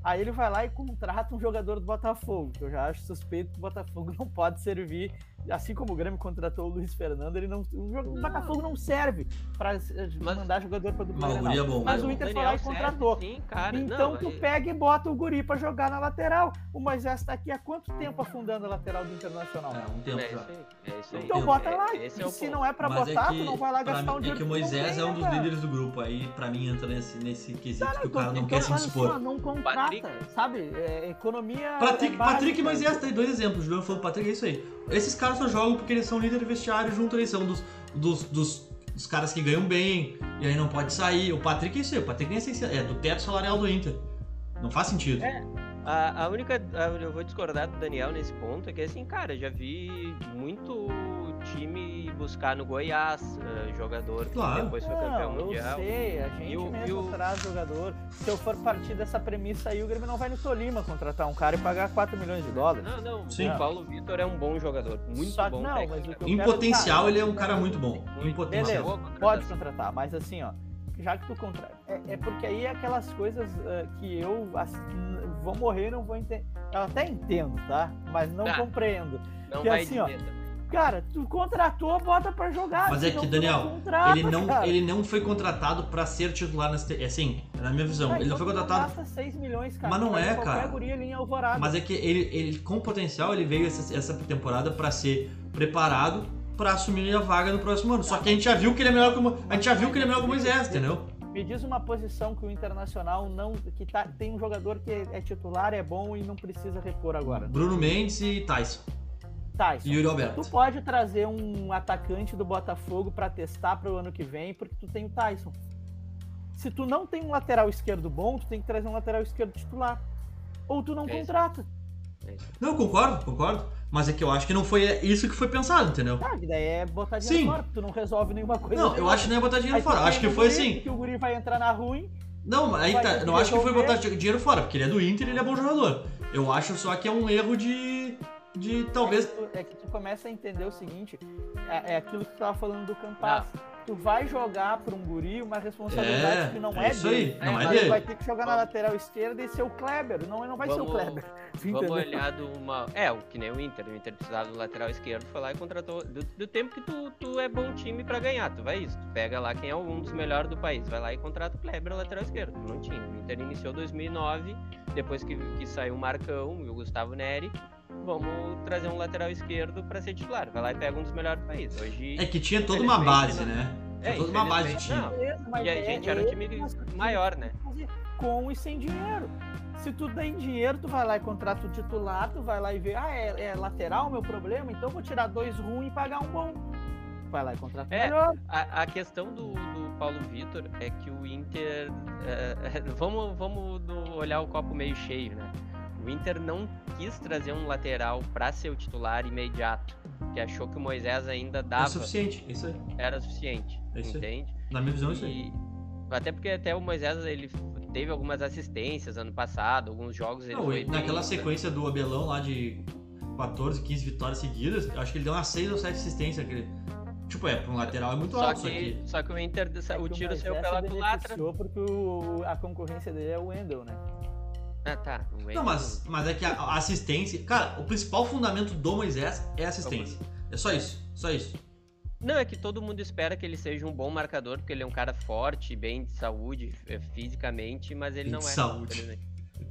Aí ele vai lá e contrata um jogador do Botafogo, que eu já acho suspeito que o Botafogo não pode servir, assim como o Grêmio contratou o Luiz Fernando, ele não, o, jogo- o Botafogo não serve para Mas- mandar jogador para dupla Mas o Grenal. É bom. Mas Mas o Inter foi lá e serve, contratou. Sim, cara. Então não, tu é- pega e bota o guri pra jogar na lateral. O Moisés tá aqui há quanto tempo afundando a lateral do Internacional? É, um tempo É já. isso aí. É aí. Então eu- bota É- lá. esse é o se ponto. não é pra Mas botar, é que, tu não vai lá gastar mim- um dinheiro É que o Moisés é um dos cara? líderes do grupo. Aí, pra mim, entra nesse, nesse quesito que o Então, cara não quer se dispor. só Não contrata, Patrick- sabe? É, economia. Patrick, é Patrick e. Moisés, tem dois exemplos. O Juliano falou do Patrick, é isso aí. Esses caras só jogam porque eles são líder de vestiário junto ali, são dos, dos, dos, dos caras que ganham bem, e aí não pode sair. O Patrick é isso aí, o Patrick é, é do teto salarial do Inter. Não faz sentido. É, A, a única. a- eu vou discordar do Daniel nesse ponto, é que assim, cara, já vi muito time buscar no Goiás eh, jogador que Claro. depois foi campeão Não, eu mundial. sei, a gente E o- mesmo e o- traz jogador. Se eu for partir dessa premissa aí, o Grêmio não vai no Tolima contratar um cara e pagar 4 milhões de dólares. Não, não, Sim. o Paulo Vitor é um bom jogador. Muito Só bom não, mas o técnico. que eu Em quero- potencial, cara, ele é um cara muito bom. Em potencial. Beleza, pode contratar, mas assim, ó, já que tu contrata. É, é porque aí é aquelas coisas eh, que eu assim, vou morrer, não vou entender. Eu até entendo, tá? Mas não Tá. compreendo. Não que vai assim, ó, dizer, tá? Cara, tu contratou, bota pra jogar. Mas é que, Daniel, contrata, Ele não, cara. ele não foi contratado pra ser titular nesse. é Assim, na minha visão. Ah, ele não então foi tu contratado. gasta 6 milhões, cara. Mas não é, cara. Mas é que ele, ele com potencial, ele veio essa, essa temporada pra ser preparado pra assumir a vaga no próximo ano. Só que a gente já viu que ele é melhor que o, a gente já viu que ele é melhor que o Moisés, entendeu? Me diz uma posição que o Internacional não. que tá, tem um jogador que é titular, é bom e não precisa repor agora. Bruno Mendes e Tyson. Tyson. Yuri Alberto. Tu pode trazer um atacante do Botafogo pra testar pro ano que vem, porque tu tem o Tyson. Se tu não tem um lateral esquerdo bom, tu tem que trazer um lateral esquerdo titular. Ou tu não É contrata. Não, concordo, concordo. Mas é que eu acho que não foi isso que foi pensado, entendeu? Ah, que daí é botar dinheiro Sim. fora, porque tu não resolve nenhuma coisa. Não, eu acho que não é botar dinheiro Aí fora. Acho que o foi assim. Que o Guri vai entrar na ruim. Não, mas aí tá. Não acho que foi botar dinheiro fora, porque ele é do Inter e ele é bom jogador. Eu acho só que é um erro de. De talvez. É que, tu, é que tu começa a entender o seguinte: é, é aquilo que tu tava falando do Campas. Tu vai jogar pra um guri uma responsabilidade É, que não é é, isso dele. aí, não é Mas dele. Ele vai ter que jogar na Vamos- lateral esquerda e ser o Kleber. Não, não vai ser o Vamos- Kleber. Vamos entendeu? olhar de uma. É, o que nem o Inter. O Inter precisava do lateral esquerdo, foi lá e contratou. Do, do tempo que tu, tu é bom time pra ganhar, tu vai isso. Tu pega lá quem é um dos melhores do país, vai lá e contrata o Kleber lateral esquerdo. Não tinha. O Inter iniciou 2009, depois que, que saiu o Marcão e o Gustavo Neri. Vamos trazer um lateral esquerdo pra ser titular. Vai lá e pega um dos melhores do país. Hoje. É que tinha toda uma base, né? Tinha É, toda uma base de time. não. E a é- gente era um é time maior, né? Com e sem dinheiro. Se tu tem dinheiro, tu vai lá e contrata o titular, tu vai lá e vê, ah, é, é lateral o meu problema, então eu vou tirar dois ruins e pagar um bom. Vai lá e contrata o É, melhor. A, a questão do, do Paulo Vitor é que o Inter. é, vamos vamos do- olhar o copo meio cheio, né? O Inter não quis trazer um lateral pra ser o titular imediato, que achou que o Moisés ainda É dava, suficiente, é isso aí. era suficiente, É isso aí. entende? Na minha visão, é isso aí. E até porque até o Moisés ele teve algumas assistências ano passado, alguns jogos ele Não, foi naquela bem, sequência do Abelão lá de 14, 15 vitórias seguidas, eu acho que ele deu umas 6 ou 7 assistências. Aquele... Tipo, é, pra um lateral é muito Só alto isso que, aqui. só que o Inter, É o tiro saiu pela culatra. porque o- a concorrência dele é o Wendel, né? Ah, tá. Não, Wendel- mas, mas é que a assistência. Cara, o principal fundamento do Moisés é a assistência. É só isso, só isso. Não, é que todo mundo espera que ele seja um bom marcador, porque ele é um cara forte, bem de saúde, eh, fisicamente, mas ele Bem não de é. saúde.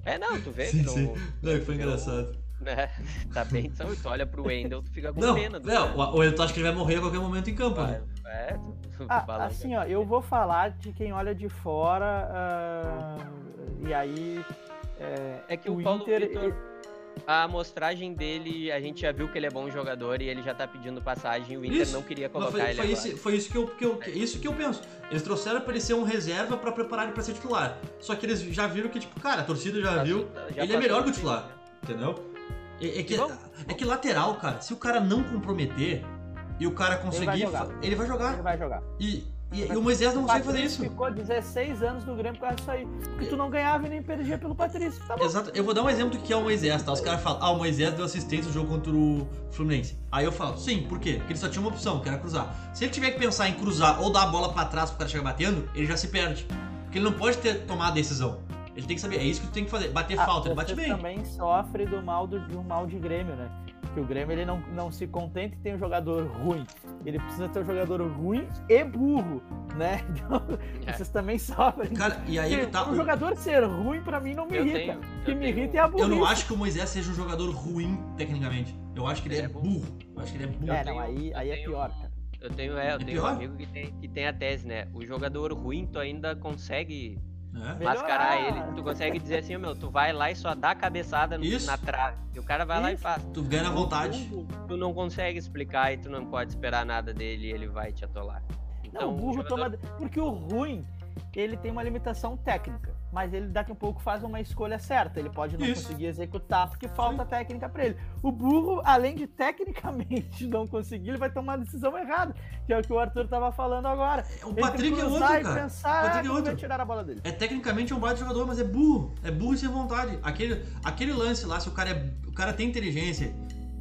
É, não, tu vê Sim, não, sim. Não, foi eu- engraçado. né, tá bem de saúde. Tu olha pro Wendel, tu fica com Não, pena. não, cara. o o Elton acha que ele vai morrer a qualquer momento em campo, né? É, tu, tu Ah, assim, ó, eu vou falar de quem olha de fora ah, e aí é, É que o o Paulo Inter, Vitor, a amostragem dele, a gente já viu que ele é bom jogador e ele já tá pedindo passagem. O Inter Isso, não queria colocar foi, ele foi, agora. isso, foi isso que eu, que eu- que- isso que eu penso. Eles trouxeram pra ele ser um reserva pra preparar ele pra ser titular. Só que eles já viram que, tipo, cara, a torcida já Passou- viu, já ele é melhor que o do titular. né? entendeu? É, é que, é que lateral, cara, se o cara não comprometer e o cara conseguir, jogar. fa- ele vai jogar. Ele vai jogar. E, e, e o Moisés não consegue fazer isso. ficou 16 anos no Grêmio por causa disso aí. Porque tu não ganhava e nem perdia pelo Patrício. Tá. Exato. Eu vou dar um exemplo do que é o Moisés, tá? Os caras falam, ah, o Moisés deu assistência no jogo contra o Fluminense. Aí eu falo, sim, por quê? Porque ele só tinha uma opção, que era cruzar. Se ele tiver que pensar em cruzar ou dar a bola pra trás pro cara chegar batendo, ele já se perde. Porque ele não pode ter tomado a decisão. Ele tem que saber, é isso que tu tem que fazer. Bater Ah, falta, ele bate bem. também sofre do mal do, um mal de Grêmio, né? Que o Grêmio ele não, não se contenta em ter um jogador ruim. Ele precisa ter um jogador ruim e burro, né? Então, É. vocês também sofrem. Cara, e aí ele tá. um jogador ser ruim pra mim não me Eu irrita. tenho- o que eu me tenho- irrita é a Eu burrice. não acho que o Moisés seja um jogador ruim, tecnicamente. Eu acho que ele Ele é é burro. Eu acho que ele é burro. É, Eu não, aí, eu aí é pior, cara. Eu tenho, é, eu É tenho pior? um amigo que tem, que tem a tese, né? O jogador ruim, tu ainda consegue É. Melhorar. mascarar ele. Tu consegue dizer assim, meu, tu vai lá e só dá a cabeçada no- Isso. na trave. E o cara vai lá e Isso. faz. Tu ganha na vontade. O burro, Tu não consegue explicar e tu não pode esperar nada dele e ele vai te atolar. Então, Não, o burro jogador- toma. Porque o ruim, ele tem uma limitação técnica. Mas ele daqui a pouco faz uma escolha certa. Ele pode não Isso. conseguir executar porque falta técnica pra ele. O burro, além de tecnicamente não conseguir, ele vai tomar a decisão errada. Que é o que o Arthur tava falando agora. O Patrick é outro, cara. pensar, Patrick é outro. tirar a bola dele. É tecnicamente um baita jogador, mas é burro. É burro e sem vontade. Aquele, aquele lance lá, se o cara, é, o cara tem inteligência,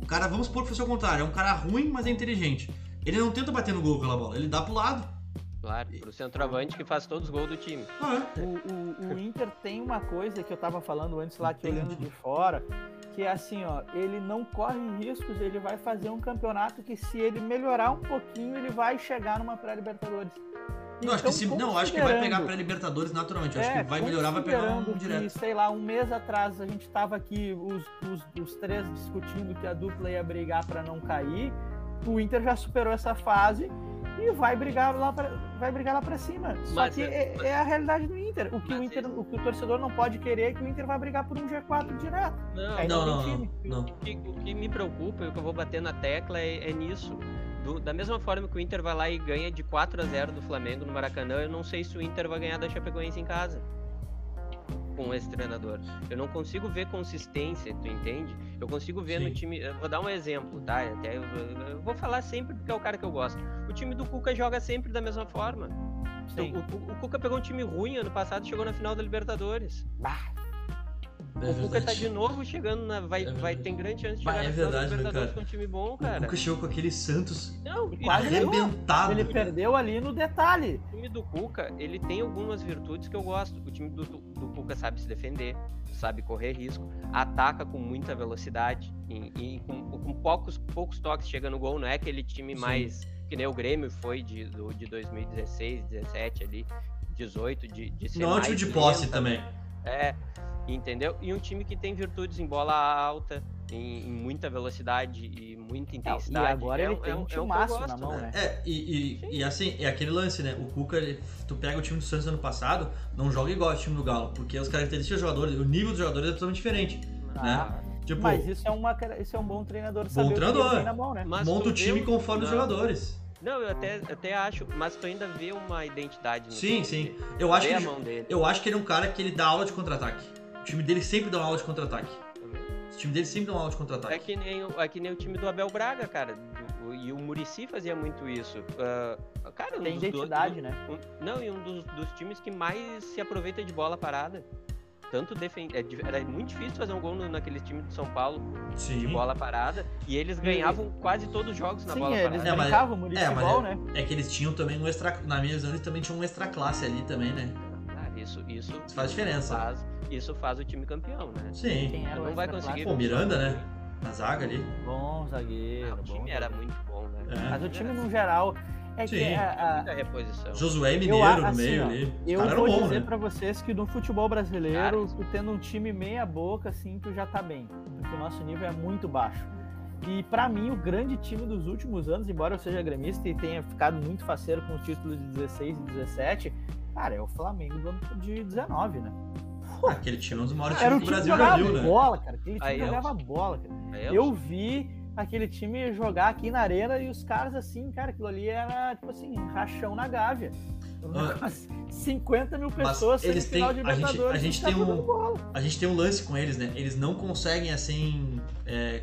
o cara, vamos supor que fosse o contrário, é um cara ruim, mas é inteligente. Ele não tenta bater no gol com aquela bola, ele dá pro lado. Claro, pro centroavante que faz todos os gols do time. É. O, o- o Inter tem uma coisa que eu tava falando antes lá, que olhando de fora, que é assim, ó, ele não corre riscos, ele vai fazer um campeonato que se ele melhorar um pouquinho, ele vai chegar numa pré-libertadores. Não, acho que Então, se, não, acho que vai pegar pré-Libertadores naturalmente. Eu acho É, que vai melhorar, vai pegar um direto. Que, sei lá, um mês atrás a gente tava aqui, os, os, os três discutindo que a dupla ia brigar pra não cair. O Inter já superou essa fase e vai brigar lá pra, vai brigar lá pra cima. Só Mas que é- é, é a realidade do Inter. O que o, Mas Inter, isso- o que o torcedor não pode querer é que o Inter vai brigar por um G4 direto. Não, Aí Não, não, time. não. O que, o que me preocupa e o que eu vou bater na tecla é, é nisso. Do- da mesma forma que o Inter vai lá e ganha de 4 a 0 do Flamengo no Maracanã, eu não sei se o Inter vai ganhar da Chapecoense em casa. Com esse treinador. Eu não consigo ver consistência, tu entende? Eu consigo ver no Sim. time. eu Vou dar um exemplo, tá? Até eu, eu vou falar sempre porque é o cara que eu gosto. O time do Cuca joga sempre da mesma forma. O, o- o Cuca pegou um time ruim ano passado e chegou na final da Libertadores. É o Cuca tá de novo chegando na. Vai, É vai tem grande chance de chegar é verdade, né, Libertadores cara? com um time bom, O cara. Cuca chegou com aquele Santos Não, quase o arrebentado. Ele perdeu ali no detalhe. time do Cuca, ele tem algumas virtudes que eu gosto. O time do, do Cuca sabe se defender, sabe correr risco, ataca com muita velocidade e, e com, com poucos, poucos toques chega no gol. Não é aquele time Sim. mais que nem o Grêmio foi de, do, de 2016, 17 ali, 18, de, de ser Não é um mais time de posse lento. também. É, entendeu? E um time que tem virtudes em bola alta, em, em muita velocidade e muita E intensidade. agora É ele um- tem é um é um que timaço na gosto, mão, né? É, e, e, e assim, é aquele lance, né? O Cuca, ele- tu pega o time do Santos ano passado, não joga igual ao time do Galo, porque as características dos jogadores, o nível dos jogadores é totalmente diferente. Ah, Tipo, Mas isso é, uma, isso é um bom treinador saber o que treinador. ele tem na mão, né? Mas monta o time vê conforme os não. jogadores. Não, eu até, até acho, mas tu ainda vê uma identidade no Sim, time sim. dele. Eu acho, Vê que a ele, mão dele. eu acho que ele é um cara que ele dá aula de contra-ataque. O time dele sempre dá uma aula de contra-ataque. O time dele sempre dá uma aula de É contra-ataque. que, nem, o- é que nem o time do Abel Braga, cara. E o Murici fazia muito isso. Ah, cara, um Tem identidade, do- né? um- não, e um dos, dos times que mais se aproveita de bola parada. Tanto defende, é, era muito difícil fazer um gol naquele time de São Paulo de Sim. bola parada. E eles ganhavam quase todos os jogos na Sim, bola eles parada. É, mas- brincavam É, municipal, mas né? é, é que eles tinham também um extra. Na minha visão, eles também tinham um extra classe ali também, né? Ah, isso, isso, Isso faz diferença. faz, isso faz o time campeão, né? Sim. Quem era o Não vai conseguir. Pô, Miranda, né? Na zaga ali. Bom zagueiro, Ah, o bom time era muito bom, né? É. Mas o time, no geral, é que Sim. a- a- Muita reposição. Josué e Eu Mineiro a- no assim, meio ó, ali. Eu vou bons, dizer né? pra vocês que no futebol brasileiro, tu tendo um time meia boca, assim, tu já tá bem. Porque o nosso nível é muito baixo. E pra mim, o grande time dos últimos anos, embora eu seja gremista e tenha ficado muito faceiro com os títulos de 16 e 17, cara, é o Flamengo do ano de 19, né? Ah, aquele time é um dos maiores Era times que o time que Brasil já jogava viu, né? bola, cara. Aquele time Aí, jogava bola, cara. É Eu vi aquele time jogar aqui na arena e os caras assim, cara, aquilo ali era tipo assim, rachão na gávea. Mas 50 mil pessoas eles têm- semifinal de a gente- a gente tá tem um-. A gente tem um lance com eles, né? Eles não conseguem assim. é,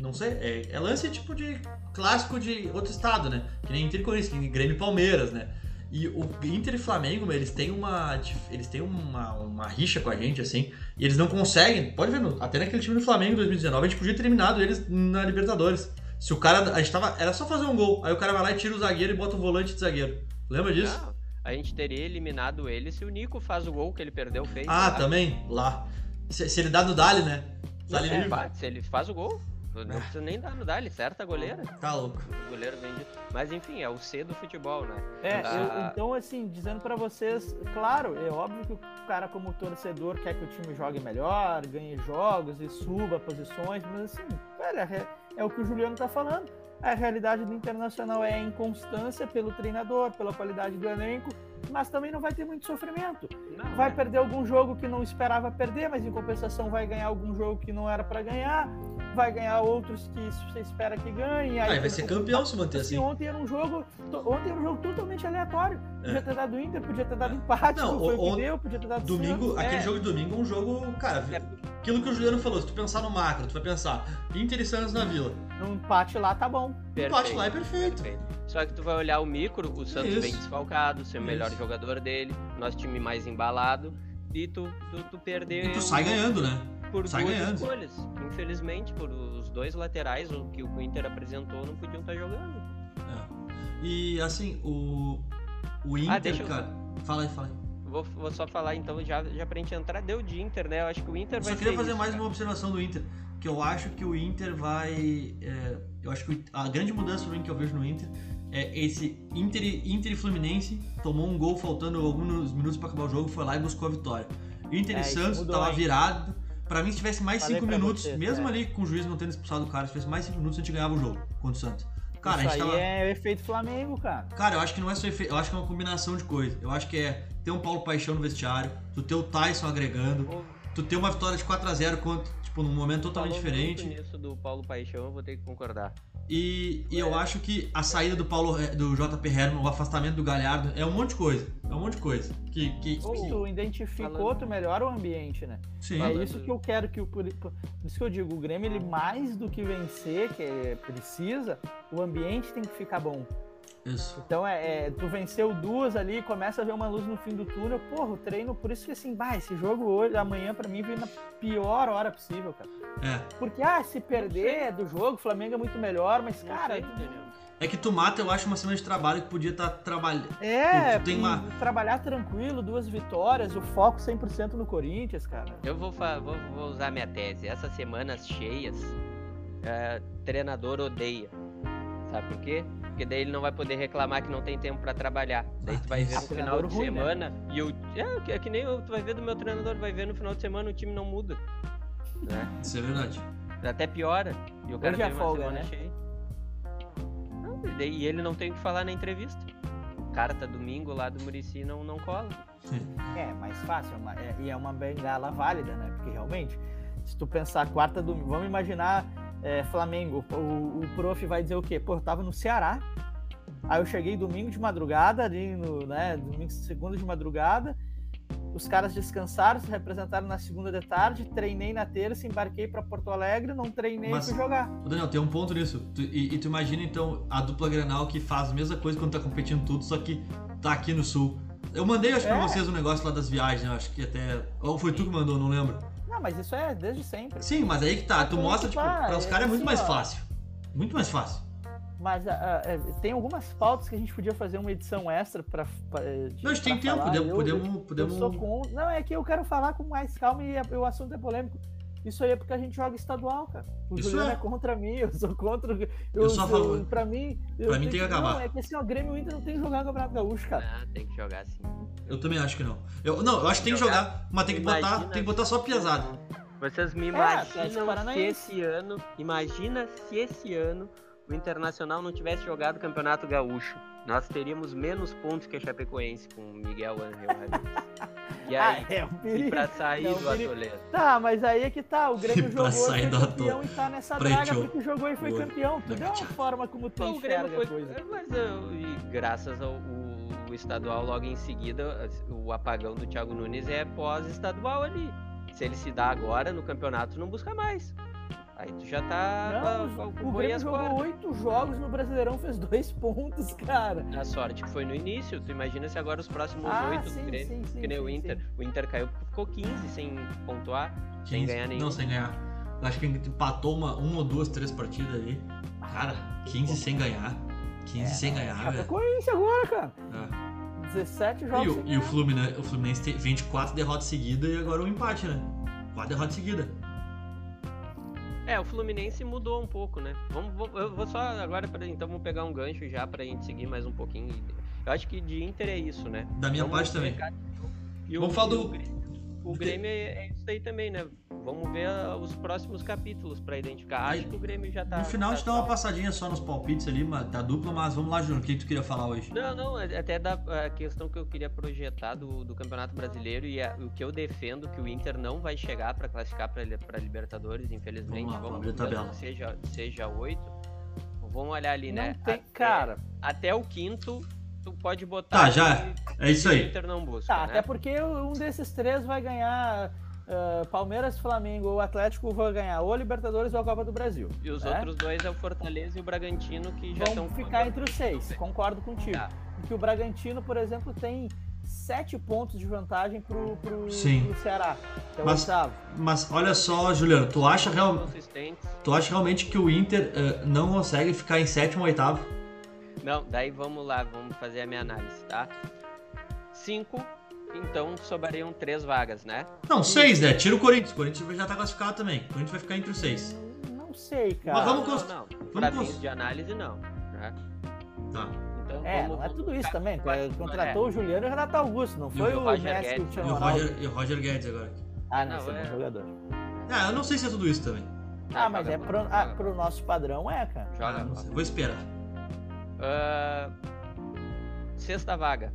não sei, é, é lance tipo de clássico de outro estado, né? Que nem Corinthians, que nem Grêmio e Palmeiras, né? E o Inter e Flamengo, eles têm uma. Eles têm uma, uma rixa com a gente, assim, e eles não conseguem. Pode ver, até naquele time do Flamengo em 2019, a gente podia ter eliminado eles na Libertadores. Se o cara. A gente tava. Era só fazer um gol. Aí o cara vai lá e tira o zagueiro e bota o volante de zagueiro. Lembra disso? Não, a gente teria eliminado ele se o Nico faz o gol que ele perdeu feio. Ah, lá. também, lá. Se, se ele dá no Dali, né? Dali É, se ele faz o gol, não precisa nem dar no Dali, certa a goleira. Tá louco. O goleiro vende. Mas enfim, é o C do futebol, né? É, Ah. eu- então assim, dizendo pra vocês, claro, é óbvio que o cara como torcedor quer que o time jogue melhor, ganhe jogos e suba posições, mas assim, velho, é, é o que o Juliano tá falando. A realidade do Internacional é a inconstância pelo treinador, pela qualidade do elenco, mas também não vai ter muito sofrimento. Não, Vai é. perder algum jogo que não esperava perder, mas em compensação vai ganhar algum jogo que não era pra ganhar, vai ganhar outros que você espera que ganhe. Aí vai ser campeão se manter Assim, assim. ontem era um jogo. Ontem era um jogo totalmente aleatório. Podia É. ter dado Inter, podia ter dado empate, Não, não, foi o on- que deu, podia ter dado Domingo, Santos. aquele É. jogo de domingo é um jogo, cara, É. aquilo que o Juliano falou, se tu pensar no macro, tu vai pensar Inter e Santos na Vila. Num empate lá tá bom. O empate lá é perfeito. Só que tu vai olhar o micro, o Santos Isso. bem desfalcado, ser o melhor jogador dele, nosso time mais embalado, e tu, tu, tu perder E tu sai ganhando, né? Por sai duas ganhando. escolhas. Infelizmente, por os dois laterais o que o Inter apresentou não podiam estar jogando. É. E assim, o. O Inter, Ah, deixa eu- cara. Fala aí, fala aí. Vou, vou só falar então, já, já pra gente entrar, deu de Inter, né? Eu acho que o Inter Eu vai só queria fazer isso, mais cara. uma observação do Inter. Que eu acho que o Inter vai. é, eu acho que a grande mudança ruim que eu vejo no Inter é esse Inter, Inter e Fluminense tomou um gol faltando alguns minutos pra acabar o jogo, foi lá e buscou a vitória. Inter É, e Santos tava virado. Pra mim, se tivesse mais Falei 5 pra minutos, vocês, mesmo é. ali com o juiz não tendo expulsado o cara, se tivesse mais 5 minutos, a gente ganhava o jogo contra o Santos. Cara, Isso a gente aí tava. é o efeito Flamengo, cara. Cara, eu acho que não é só efeito, eu acho que é uma combinação de coisas. Eu acho que é ter um Paulo Paixão no vestiário, tu ter o Tyson agregando, tu ter uma vitória de 4x0 quanto, tipo, num momento totalmente falou diferente. muito nisso do Paulo Paixão, eu vou ter que concordar. E, e eu acho que a saída do Paulo do JP Herman, o afastamento do Galhardo, é um monte de coisa. É um monte de coisa. Que. que, Se que- tu identificou, falando- tu melhora o ambiente, né? sim. É isso que eu quero que o. Por por isso que eu digo, o Grêmio, ele mais do que vencer, que é- precisa, o ambiente tem que ficar bom. Isso. Então é, é, tu venceu duas ali, começa a ver uma luz no fim do túnel, porra, o treino, por isso que assim, bah, esse jogo hoje, amanhã pra mim veio na pior hora possível, cara. É. Porque, ah, se perder é do jogo, o Flamengo é muito melhor, mas, Não cara, sei. É que tu mata, eu acho, uma semana de trabalho que podia estar trabalhando. é, Tu tem uma- trabalhar tranquilo, duas vitórias, o foco 100% no Corinthians, cara. Eu vou, vou, vou usar minha tese. Essas semanas cheias, é, treinador odeia. Sabe por quê? Porque daí ele não vai poder reclamar que não tem tempo pra trabalhar. Daí tu vai ver no final de ruim, né? semana e o é, que- é que nem eu- tu vai ver do meu treinador, vai ver no final de semana o time não muda. Né? Isso é verdade. Até piora. E o cara Hoje é folga, né? cheia. Não, e ele não tem o que falar na entrevista. Carta domingo lá do Murici não, não cola. É, mais fácil, é uma- é- e é uma bengala válida, né? Porque realmente, se tu pensar quarta domingo, vamos imaginar é, Flamengo, o, o prof vai dizer o quê? Pô, eu tava no Ceará, aí eu cheguei domingo de madrugada, ali no, né, domingo, segunda de madrugada, os caras descansaram, se representaram na segunda de tarde, treinei na terça, embarquei pra Porto Alegre, não treinei Mas- fui jogar. Ô, Daniel, tem um ponto nisso. Tu- e, e tu imagina então a dupla Granal que faz a mesma coisa quando tá competindo tudo, só que tá aqui no sul. Eu mandei, acho, pra É. vocês um negócio lá das viagens, acho que até. Ou foi tu que mandou, não lembro. Não, mas isso é desde sempre. Sim, mas aí que tá. Tu mostra, tipo, tá, pra os é caras é muito assim, mais fácil. Muito mais fácil. Mas ah, é, tem algumas pautas que a gente podia fazer uma edição extra pra. pra de- Não, a gente tem tempo, falar. podemos. Eu- podemos, podemos... Eu sou com... Não, é que eu quero falar com mais calma e o assunto é polêmico. Isso aí é porque a gente joga estadual, cara. O Isso Juliano é. é. contra mim, eu sou contra. Eu, Eu sou a favor. Pra mim. eu Pra mim tem que acabar. Não, é que assim, ó, o Grêmio e Inter não tem que jogar o Campeonato Gaúcho, cara. Ah, tem que jogar assim. Eu também acho que não. Eu, não, eu acho que tem que Jogar- jogar, mas tem que botar, tem que botar só piazada. Vocês me Atlético imaginam se Paranaense. esse ano, imagina se esse ano o Internacional não tivesse jogado o Campeonato Gaúcho. Nós teríamos menos pontos que a Chapecoense com o Miguel Angel. E aí, Ah, é um perigo. pra sair É um do. Atoledo? Tá, mas aí é que tá. O Grêmio E jogou sair foi do campeão ator. e tá nessa Preto. draga porque jogou e foi Oi. campeão. Tu deu uma forma como tu o Grêmio foi. a coisa. Mas eu- e graças ao o o estadual logo em seguida, o apagão do Thiago Nunes é pós-estadual ali. Se ele se dá agora no campeonato, não busca mais. Aí tu já tá. Não, o Grêmio jogou oito jogos no Brasileirão, fez dois pontos, cara. A sorte que foi no início. Tu imagina se agora os próximos Ah, oito sim, do Grêmio, sim, sim, que nem o sim, Inter. sim. O Inter caiu, ficou 15 sem pontuar, sem 15. ganhar nenhum. Não, sem ganhar. Eu Acho que empatou uma, uma ou duas, três partidas ali. Cara, 15 sem ganhar. 15 sem ganhar, velho. Chapecoense agora, cara. É. 17 E, jogos o, sem e o. Fluminense, o Fluminense tem 24 derrotas seguidas e agora um empate, né? Quatro derrotas seguidas. É, o Fluminense mudou um pouco, né? Vamos, vamos- eu vou só agora, pra, então vamos pegar um gancho já pra gente seguir mais um pouquinho. Eu acho que de Inter é isso, né? Da minha Vamos parte também. E o- Vamos falar do- O Grêmio, é é isso aí também, né? Vamos ver ah, os próximos capítulos pra identificar. Acho que o Grêmio já tá. No final a tá gente dá uma passadinha só nos palpites ali, da dupla, mas vamos lá, Júnior. O que tu queria falar hoje? Não, não, é- até da a questão que eu queria projetar do, do Campeonato Brasileiro e a- o que eu defendo que o Inter não vai chegar pra classificar pra para Libertadores, infelizmente. Vamos lá, vamos abrir a tabela. Seja seja oito. Vamos olhar ali, né? Não tem, Até- cara. Até o quinto tu pode botar. Tá, já. que É isso o aí. Inter não busca, Tá, né? até porque um desses três vai ganhar. ah, Palmeiras, Flamengo ou Atlético vão ganhar ou a Libertadores ou a Copa do Brasil. E os né? outros dois é o Fortaleza e o Bragantino que já estão vão ficar entre os seis. Concordo contigo. Tá. Porque o Bragantino, por exemplo, tem sete pontos de vantagem pro, pro, Sim. pro Ceará. Que é o Mas- oitavo. Mas olha só, Juliano, tu acha, real... tu acha realmente que o Inter eh, não consegue ficar em sétimo ou oitavo? Não, daí vamos lá, vamos fazer a minha análise, tá? Cinco, então sobrariam três vagas, né? Não, seis, né? Tira o Corinthians. O Corinthians já tá classificado também. O Corinthians vai ficar entre os seis. Não sei, cara. Mas vamos não, cons- não, não. vamos Pra cons- fins de análise, não. Né? Tá. Então, É, vamos- não é tudo isso também. vai- Contratou o Juliano e o Renato Augusto, não E foi o o, Roger Messi e o Guedes. E o. Roger, e o Roger Guedes agora. Ah, não, Não, é é. bom jogador. Ah, eu não sei se é tudo isso também. Ah, mas é pro, ah, pro nosso padrão, é, cara. Ah, Joga sei. Vou esperar. Ah, sexta vaga,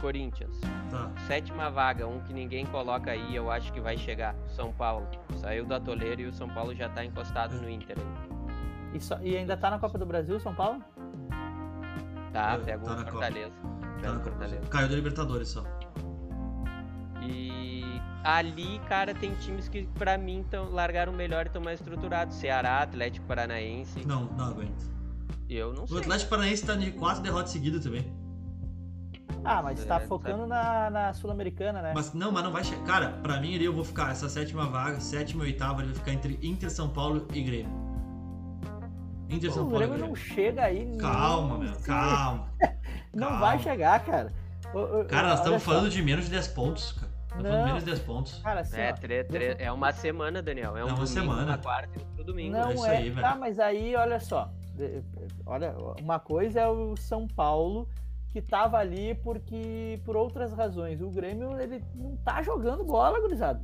Corinthians. Tá. Sétima vaga, um que ninguém coloca aí, eu acho que vai chegar. São Paulo. Saiu do atoleiro e o São Paulo já tá encostado no Inter aí. E, só- e ainda tá na Copa do Brasil, São Paulo? Tá, É, pega tá o na Copa. Fortaleza. Tá na Copa. Fortaleza. Caiu da Libertadores só. E ali, cara, tem times que pra mim tão, largaram melhor e estão mais estruturados. Ceará, Atlético Paranaense. Não, não aguento. Eu não O sei. Atlético Paranaense tá de quatro derrotas seguidas também. Ah, mas tá É, focando na, na Sul-Americana, né? Mas não, mas não vai chegar. Cara, pra mim ali eu vou ficar essa sétima vaga, sétima e oitava, ele vai ficar entre Inter, São Paulo e Grêmio. Inter, São o Paulo e Grêmio não Grêmio. chega aí. Calma, meu, se- calma. Não calma. vai chegar, cara. Cara, nós estamos falando de menos de 10 pontos, cara. Estamos falando de Não. menos de 10 pontos. Cara, assim, É, ó, tre- tre- é uma semana, Daniel. É um É uma domingo, semana. uma quarta e outro domingo. Não é isso é, aí, velho. tá, mas aí, olha só. Olha, uma coisa é o São Paulo que tava ali porque por outras razões. O Grêmio ele não tá jogando bola, gurizada.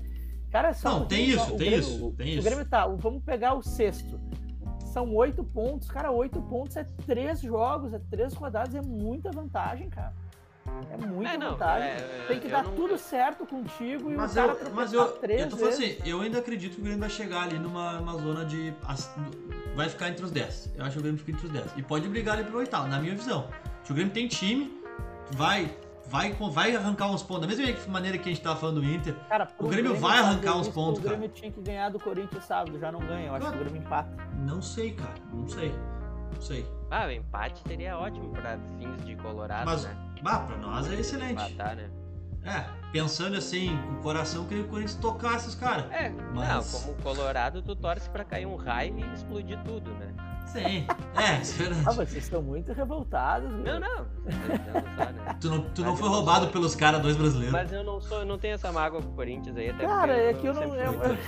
Cara, só Não, tem isso, o tem Grêmio- isso, o- tem O isso. Grêmio tá, o- vamos pegar o sexto. São oito pontos, cara, oito pontos é três jogos, é três rodadas, é muita vantagem, cara. É muita É, não, vantagem. é, Tem que dar não- tudo certo contigo e Mas o cara eu, mas eu, três eu tô falando vezes. assim, eu ainda acredito que o Grêmio vai chegar ali numa, numa zona de. Vai ficar entre os 10. Eu acho que o Grêmio fica entre os 10. E pode brigar ali pro oitavo, na minha visão. Se o Grêmio tem time, vai. Vai, vai arrancar uns pontos. Da mesma maneira que a gente tava falando do Inter. Cara, O Grêmio vai fazer arrancar uns pontos, O Grêmio tinha que ganhar do Corinthians sábado, já não ganha. Eu acho Claro. que o Grêmio empata. Não sei, cara. Não sei. Não sei. Ah, o empate seria ótimo pra fins de Colorado, Mas, né? Bah, pra nós é excelente. Empatar, né? É, pensando assim, com o coração, queria que o Corinthians tocasse os caras. É, Mas- não, como Colorado, tu torce pra cair um raio e explodir tudo, né? Sim. É, isso é Ah, verdade. vocês estão muito revoltados. Não, meu. não. Não só, né? Tu não, tu não foi não roubado sou- pelos caras dois brasileiros. Mas eu não sou, eu não tenho essa mágoa com o Corinthians aí, até Cara, é que eu não- Corinthians.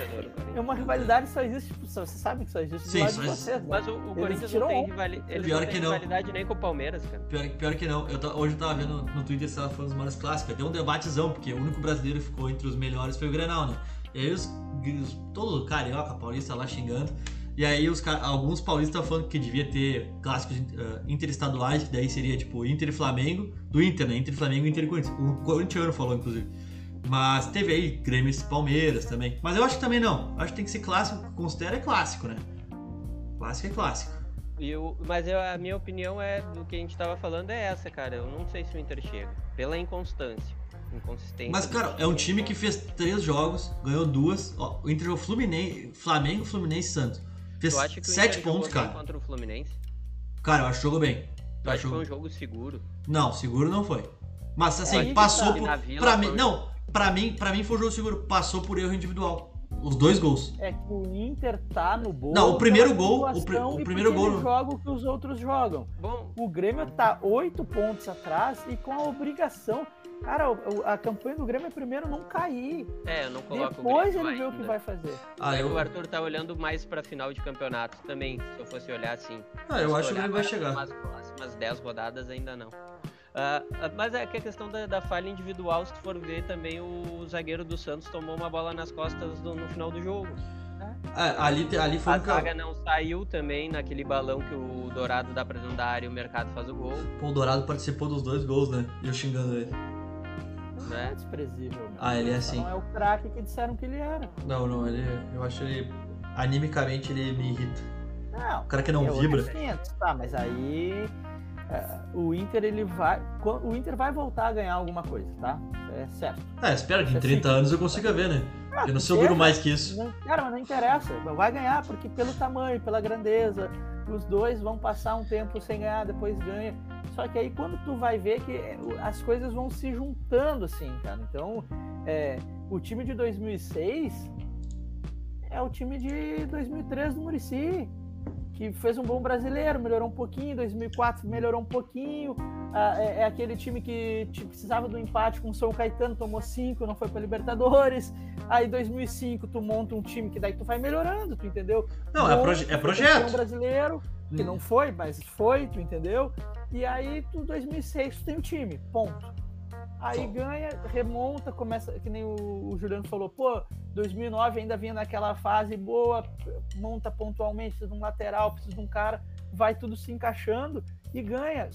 É uma rivalidade que só existe, tipo, só- você sabe que só existe Sim, só existe. vocês, né? Mas o, o Corinthians não tem, rivali... Eles Pior não que não. rivalidade nem com o Palmeiras, cara. Pior, pior que não. Eu hoje eu tava vendo no Twitter se ela foi dos maiores clássicos. Deu um debatezão, porque o único brasileiro que ficou entre os melhores foi o Grenal, né? E aí os, os todo carioca, paulista lá xingando. E aí os alguns paulistas falando que devia ter clássicos eh, interestaduais, que daí seria tipo Inter e Flamengo, do Inter, né? Inter e Flamengo, Inter e Corinthians. O corintiano falou, inclusive. Mas teve aí Grêmio e Palmeiras também. Mas eu acho que também não. Acho que tem que ser clássico. Considera é clássico, né? Clássico é clássico. Eu, mas eu, a minha opinião é do que a gente tava falando é essa, cara. Eu não sei se o Inter chega. Pela inconstância. Inconsistência. Mas, cara, é um time que fez três jogos, ganhou duas. Ó, o Inter jogou Fluminense, Flamengo, Fluminense e Santos. Fez sete pontos, cara. contra o Fluminense? Cara, eu acho que jogou bem. Tu acha que foi um jogo seguro? Não, seguro não foi. Mas assim, que passou tá. por. Pra mim, foi- não, pra mim, pra mim foi um jogo seguro. Passou por erro individual. Os dois gols. É que o Inter tá no bolo. Não, o primeiro gol- o pri- o primeiro gol- Ele joga o que os outros jogam. Bom, O Grêmio tá oito pontos atrás e com a obrigação. Cara, a campanha do Grêmio é primeiro não cair. é, eu não coloco Depois o Grêmio ele vê o que ainda. vai fazer. Ah, eu, o Arthur tá olhando mais pra final de campeonato também, se eu fosse olhar assim. ah, eu acho que ele vai chegar. Umas próximas 10 rodadas ainda não. Ah, mas é que a questão da, da falha individual, se tu for ver também, o zagueiro do Santos tomou uma bola nas costas do- no final do jogo. Ah, ali, ali foi A um zaga não saiu também naquele balão que o Dourado dá pra dentro da área e o Mercado faz o gol. Pô, o Dourado participou dos dois gols, né? E eu xingando ele. Não É. é desprezível. meu. Ah, ele é assim. Não é o craque que disseram que ele era. Não, não, ele. Eu acho ele. Animicamente ele me irrita. Não. O cara que não é vibra. outros 500, Tá, mas aí é, o Inter ele vai, o Inter vai voltar a ganhar alguma coisa, tá? É certo. É, espero que em Isso é 30 assim. anos eu consiga ver, né? Ah, Eu não sei duro mais que isso. não- cara, mas não interessa. Vai ganhar porque pelo tamanho, pela grandeza, os dois vão passar um tempo sem ganhar, depois ganha. Só que aí quando tu vai ver que é, as coisas vão se juntando assim, cara. Então, é, o time de 2006 é o time de 2003 do Murici, que fez um bom brasileiro, melhorou um pouquinho, 2004 melhorou um pouquinho. Ah, é, é aquele time que precisava do empate com o São Caetano, tomou cinco, não foi para Libertadores. Aí 2005 tu monta um time que daí tu vai melhorando, tu entendeu? Não, é, proje- é Um projeto. brasileiro, que Hum. não foi, mas foi, tu entendeu? E aí tu 2006 tu tem o time, ponto. Aí ganha, remonta, começa, que nem o, o Juliano falou, pô, 2009 ainda vinha naquela fase boa, monta pontualmente, precisa de um lateral, precisa de um cara, vai tudo se encaixando e ganha.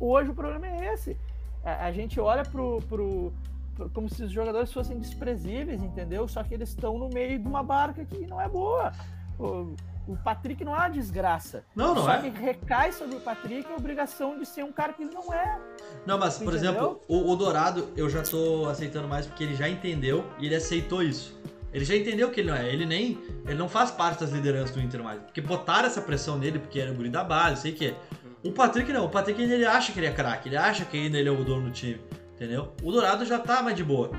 Hoje o problema é esse. A, a gente olha pro, pro, pro- como se os jogadores fossem desprezíveis, entendeu? Só que eles estão no meio de uma barca que não é boa. O, o Patrick não é uma desgraça. Não, não Só é. que recai sobre o Patrick a obrigação de ser um cara que ele não é. Não, mas, por Entendeu? exemplo, o, o Dourado eu já tô aceitando mais porque ele já entendeu e ele aceitou isso. Ele já entendeu que ele não é. Ele nem. Ele não faz parte das lideranças do Inter mais. Porque botaram essa pressão nele, porque era o guri da base, sei que é. O Patrick não. O Patrick ele acha que ele é craque. Ele acha que ainda ele é o dono do time. Entendeu? O Dourado já tá mais de boa.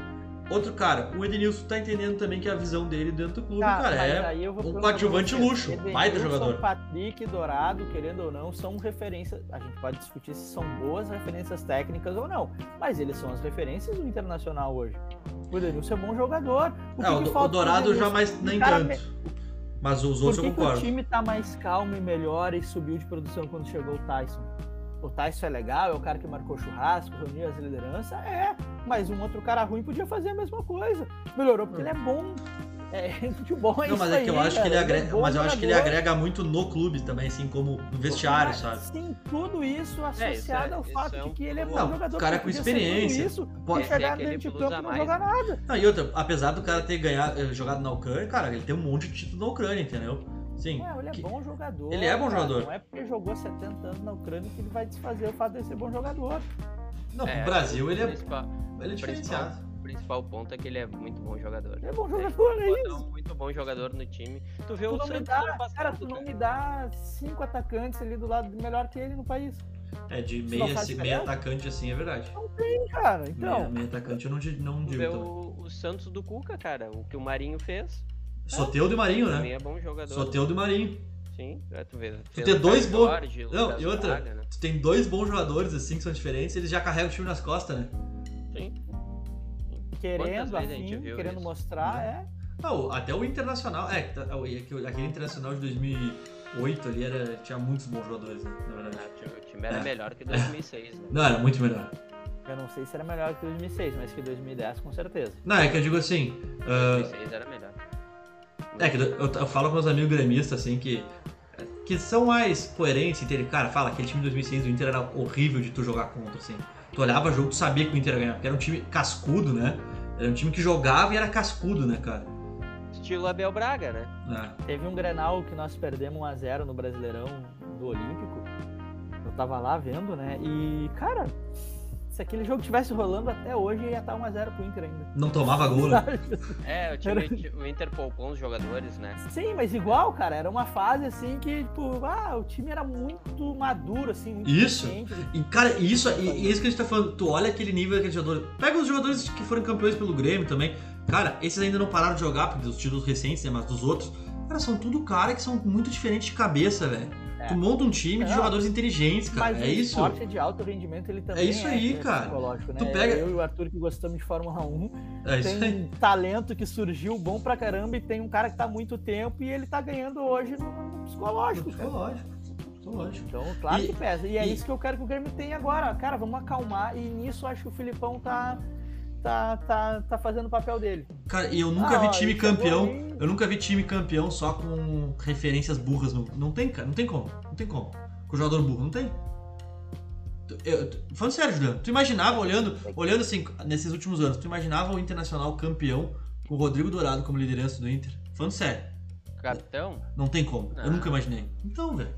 Outro cara, o Edenilson tá entendendo também que a visão dele dentro do clube, Tá, cara, é. um coadjuvante luxo, baita jogador. Patrick, Dourado, querendo ou não, são referências. A gente pode discutir se são boas referências técnicas ou não, mas eles são as referências do Internacional hoje. O Edenilson é bom jogador. O, É, o, falta o pro Dourado já mais nem tanto. me- Mas os Por outros que, eu que o concordo. time tá mais calmo e melhor e subiu de produção quando chegou o Tyson? O Tyson é legal, é o cara que marcou churrasco, reuniu as lideranças, é. Mas um outro cara ruim podia fazer a mesma coisa. Melhorou porque ele é bom. É, futebol é Não, isso mas é que eu aí, acho que ele agrega. é bom mas eu acho que ele agrega muito no clube também, assim, como no vestiário, sabe? Sim, tudo isso associado é- ao fato é de que ele é bom. Não, jogador. o cara com experiência. Isso, Pode- chegar é dentro de campo e não jogar né? nada. Não, e outra, apesar do cara ter ganhado, eh, jogado na Ucrânia, cara, ele tem um monte de título na Ucrânia, entendeu? Sim. É, ele é que- bom jogador. Ele é bom cara. jogador. Não é porque jogou 70 anos na Ucrânia que ele vai desfazer o fato de ser bom jogador. Não, É, pro Brasil ele é, principal, ele é diferenciado. o principal ponto é que ele é muito bom jogador. Ele é bom jogador, é Botar isso. um muito bom jogador no time. Tu vê Tu o não me Santos dá, passado, cara, tu não me dá cinco atacantes ali do lado melhor que ele no país. É, de meia, não faz assim, meia atacante assim, é verdade. Sim, cara, meia, então. meia atacante eu não, não Tu digo o, o Santos do Cuca, cara, o que o Marinho fez. Soteudo e Marinho, Também né? é bom jogador. Soteudo e Marinho. Sim, é, tu vê. Tu ter dois bons-. Não, e outra, tu tem dois bons jogadores assim que são diferentes, eles já carregam o time nas costas, né? Sim. Querendo, afim, viu querendo isso? mostrar, é. Não, até o Internacional, é, tá- aquele aquele Internacional de 2008 ali era, tinha muitos bons jogadores, né, na verdade. O time era É. melhor que 2006, né? Não, era muito melhor. Eu não sei se era melhor que 2006, mas que 2010 com certeza. Não, é que eu digo assim, ah, 2006 era melhor. É, que eu, eu falo com meus amigos gremistas, assim, que, que são mais coerentes, entende? Cara, fala, aquele time de 2006 do Inter era horrível de tu jogar contra, assim. Tu olhava o jogo, tu sabia que o Inter ia ganhar, porque era um time cascudo, né? Era um time que jogava e era cascudo, né, cara? Estilo Abel Braga, né? É. Teve um Grenal que nós perdemos 1x0 no Brasileirão do Olímpico. Eu tava lá vendo, né? E, cara, se aquele jogo tivesse rolando até hoje, ia estar 1x0 pro Inter ainda. Não tomava gol, né? É, o, time, o Inter poupou os jogadores, né? Sim, mas igual, cara, era uma fase assim que, tipo, ah, o time era muito maduro, assim, muito Isso. E, cara, isso, e, e isso que a gente tá falando, tu olha aquele nível daquele jogador. Pega os jogadores que foram campeões pelo Grêmio também. Cara, esses ainda não pararam de jogar, porque dos títulos recentes, né? Mas dos outros, cara, são tudo cara que são muito diferentes de cabeça, velho. É. Tu monta um time de Não. jogadores inteligentes, cara. Mas é o isso. esporte de alto rendimento, ele também É isso aí, cara. psicológico, né? Tu pega- Eu e o Arthur que gostamos de Fórmula 1, É isso tem aí. um talento que surgiu bom pra caramba e tem um cara que tá há muito tempo e ele tá ganhando hoje no, no psicológico, cara. Psicológico. Psicológico. Então, claro E- que pesa. E é e- isso que eu quero que o Grêmio tenha agora. Cara, vamos acalmar. E nisso eu acho que o Filipão tá, tá, tá, tá fazendo o papel dele. Cara, e eu nunca Ah, vi time campeão. aí- Eu nunca vi time campeão só com referências burras. No, não tem, cara. Não tem como. Não tem como. Com jogador burro, não tem. Eu, falando sério, Juliano, tu imaginava, olhando, olhando assim, nesses últimos anos, tu imaginava o Internacional campeão com o Rodrigo Dourado como liderança do Inter? Falando sério, Capitão. não tem como. Eu Não. nunca imaginei. Então, velho.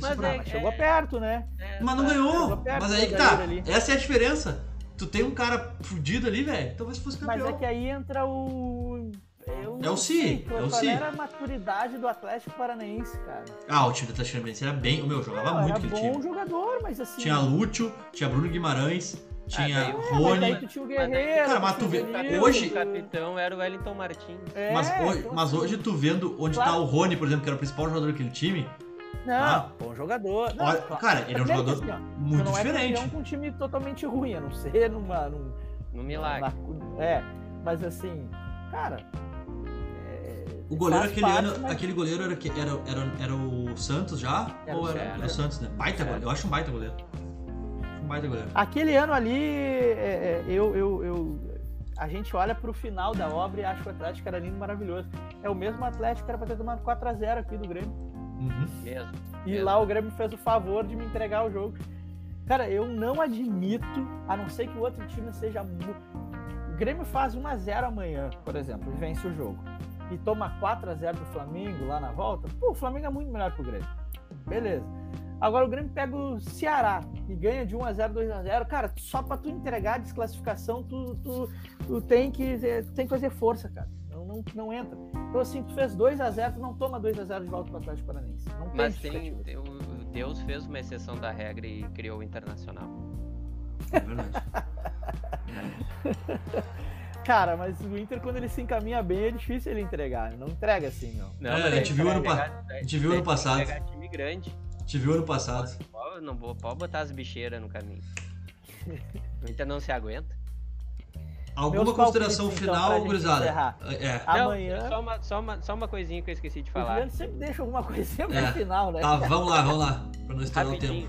Mas pra- é- Mas chegou perto, né? É, Mas não tá. ganhou. perto Mas aí que tá. Ali. Essa é a diferença. Tu tem um cara fudido ali, velho. Talvez fosse Mas campeão. é que aí entra o. Eu É o Si, é o Qual Si. era a maturidade do Atlético Paranaense, cara? Ah, o time do Atlético Paranaense era bem. O meu, jogava Não, muito era aquele bom time. jogador, mas assim. Tinha Lúcio, tinha Bruno Guimarães, tinha É, mas Rony. daí tu tinha o Mas Guerreiro. Cara, mas tu vê- hoje- o capitão era o Wellington Martins. É, Mas, hoje, então, mas hoje tu vendo onde Claro. tá o Rony, por exemplo, que era o principal jogador daquele time, Não, Ah. bom jogador. Não, olha, cara, ele é um que jogador assim, ó, muito não é diferente. campeão com um time totalmente ruim, a não ser numa. num- No milagre. na- é, mas assim, cara. é, O goleiro faz aquele parte, ano, mas- aquele goleiro era, que- era, era, era o Santos já? Era ou o era, era o Santos, né? Baita É. goleiro. Eu acho um baita goleiro. Um baita goleiro. Aquele ano ali, é, é, eu, eu, eu- a gente olha pro final da obra e acha que o Atlético era lindo e maravilhoso. É o mesmo Atlético que era pra ter tomado 4x0 aqui do Grêmio. Uhum. Mesmo. E Mesmo. lá o Grêmio fez o favor de me entregar o jogo. Cara, eu não admito, a não ser que o outro time seja. O Grêmio faz 1x0 amanhã, por exemplo, e vence o jogo. E toma 4x0 do Flamengo lá na volta. Pô, o Flamengo é muito melhor que o Grêmio. Beleza. Agora o Grêmio pega o Ceará e ganha de 1x0, 2x0. Cara, só pra tu entregar a desclassificação, tu, tu, tu tem, que, tu tem que fazer força, cara. Não, não, não entra. Então, assim, tu fez 2x0, tu não toma 2x0 de volta pro Atlético Paranaense. Não tem Mas tem, o- Deus fez uma exceção da regra e criou o Internacional. É verdade. Cara, mas o Inter, quando ele se encaminha bem, é difícil ele entregar. Não entrega assim, não. Não, É, a gente viu ano pegar- pa- a gente viu ano passado. Time grande. Te viu ano passado. Pode- Não vou- pode botar as bicheiras no caminho. O Inter não se aguenta. Alguma Meus consideração então, final, gente gurizada? encerrar. É. Amanhã- Não, só, uma, só, uma, só uma coisinha que eu esqueci de O falar. Juliano sempre deixa alguma coisinha pro É. final, né? Tá, vamos lá, vamos lá. Pra não estourar o tempo.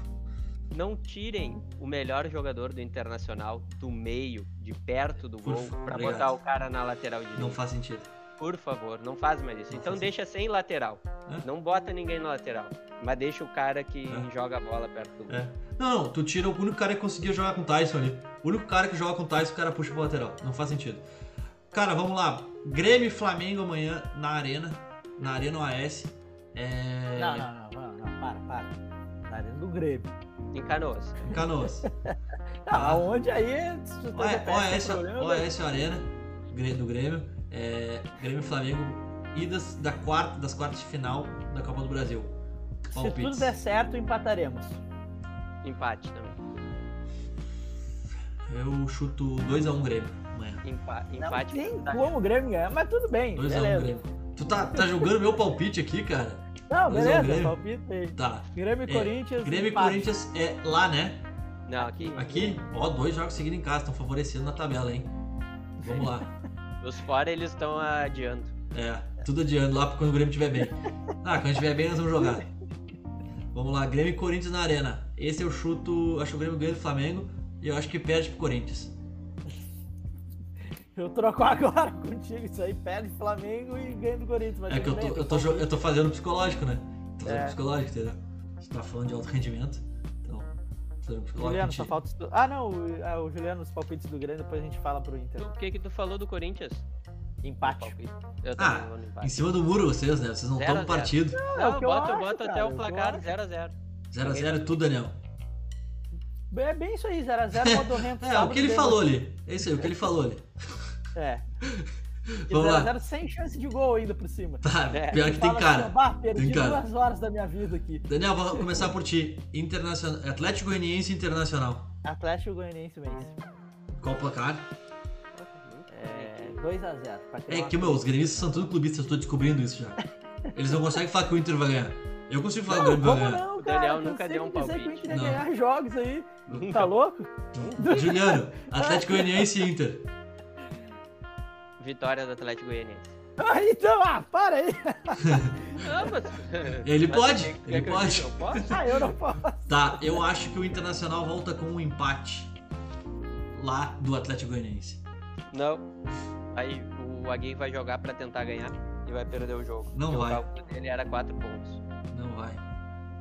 Não tirem o melhor jogador do Internacional do meio, de perto do Por gol, favor, pra obrigado. botar o cara na lateral direita. Não faz sentido. Por favor, não faz mais isso. Não Então deixa sem lateral. É. Não bota ninguém na lateral. Mas deixa o cara que É. joga a bola perto do. É. Não, não, tu tira o único cara que conseguia jogar com o Tyson ali. O único cara que joga com o Tyson, o cara puxa pro lateral. Não faz sentido. Cara, vamos lá. Grêmio e Flamengo amanhã na Arena. Na Arena OAS. É... Não, não, não, não, não, para, para. Na arena do Grêmio. Em Canoas. Em Canoas. Ah, aonde aí? OAS, tem OAS, Arena do Grêmio. É... Grêmio e Flamengo. Idas da quarta, das quartas de final da Copa do Brasil. Se Palpites. tudo der certo, empataremos. Empate também. Eu chuto 2x1 Grêmio amanhã. Empa Não empate. tem tá- como o Grêmio ganhar, mas tudo bem. 2x1 beleza. Grêmio. Tu tá, tá julgando meu palpite aqui, cara? Não, Dois a um beleza, Grêmio. palpite aí. Tá. Grêmio e É, Corinthians. Grêmio e. Corinthians é lá, né? Não, aqui. Aqui, ó, dois jogos seguidos em casa, estão favorecendo na tabela, hein? Vamos lá. Os fora eles estão adiando. É, tudo adiando lá quando o Grêmio estiver bem. Ah, quando estiver bem, nós vamos jogar. Vamos lá, Grêmio e Corinthians na arena. Esse eu chuto, acho que o Grêmio ganha do Flamengo e eu acho que perde pro Corinthians. Eu troco agora contigo. Isso aí perde Flamengo e ganha do Corinthians. Mas É que eu tô, eu tô, eu tô fazendo psicológico, né? Tô fazendo É. psicológico, entendeu? A gente tá falando de alto rendimento, Juliano, só falta. estu- Ah, não, o, ah, o Juliano, os palpites do Grêmio, depois a gente fala pro Inter. O que que tu falou do Corinthians? Empate. Eu Ah, empate. Em cima do muro vocês, né? Vocês não Zero tomam zero. partido. É o Não, que eu bota, acho, bota cara, até é o eu placar acho. 0x0. 0x0 é tudo, Daniel. É bem isso aí, 0x0 modorrento. É, o que ele falou ali. É isso aí, o que ele falou ali. É. E Vamos lá. 0x0 sem chance de gol ainda por cima. Tá, É. pior que tem assim, cara. ó, bah, perdi Tem cara. duas horas da minha vida aqui. Daniel, vou começar por ti. Internacional, Atlético Goianiense Internacional. Atlético Goianiense vence. Qual o placar? É 2x0. É que, meu, os gremistas são tudo clubistas, eu tô descobrindo isso já. Eles não conseguem falar que o Inter vai ganhar. Eu consigo falar que o Não, Grêmio vai ganhar. não, O cara? Daniel Cansei nunca de deu um dizer que o palpite. Inter ia Não. ganhar jogos aí. Tá louco? Juliano, Atlético Goianiense e Inter. Vitória do Atlético Goianiense. Ah, então, ah, para aí. Ah, mas... Ele Mas pode, que ele eu pode. eu posso? Ah, eu não posso. Tá, eu acho que o Internacional volta com um empate lá do Atlético Goianiense. Não. Aí o Agui vai jogar pra tentar ganhar e vai perder o jogo. Não Porque vai. O dele era 4 pontos. Não vai.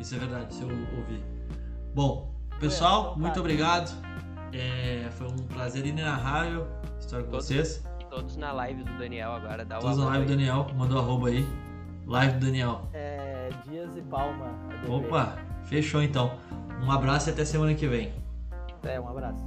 Isso é verdade, se eu ouvir. Bom, pessoal, muito tá. obrigado. É, foi um prazer inenarrável estar com Todos. vocês. Todos na live do Daniel agora. Dá Todos na live do. Daniel, mandou arroba aí. Live do Daniel. É, Dias e Palma. ADV. Opa, fechou então. Um abraço e até semana que vem. É, um abraço.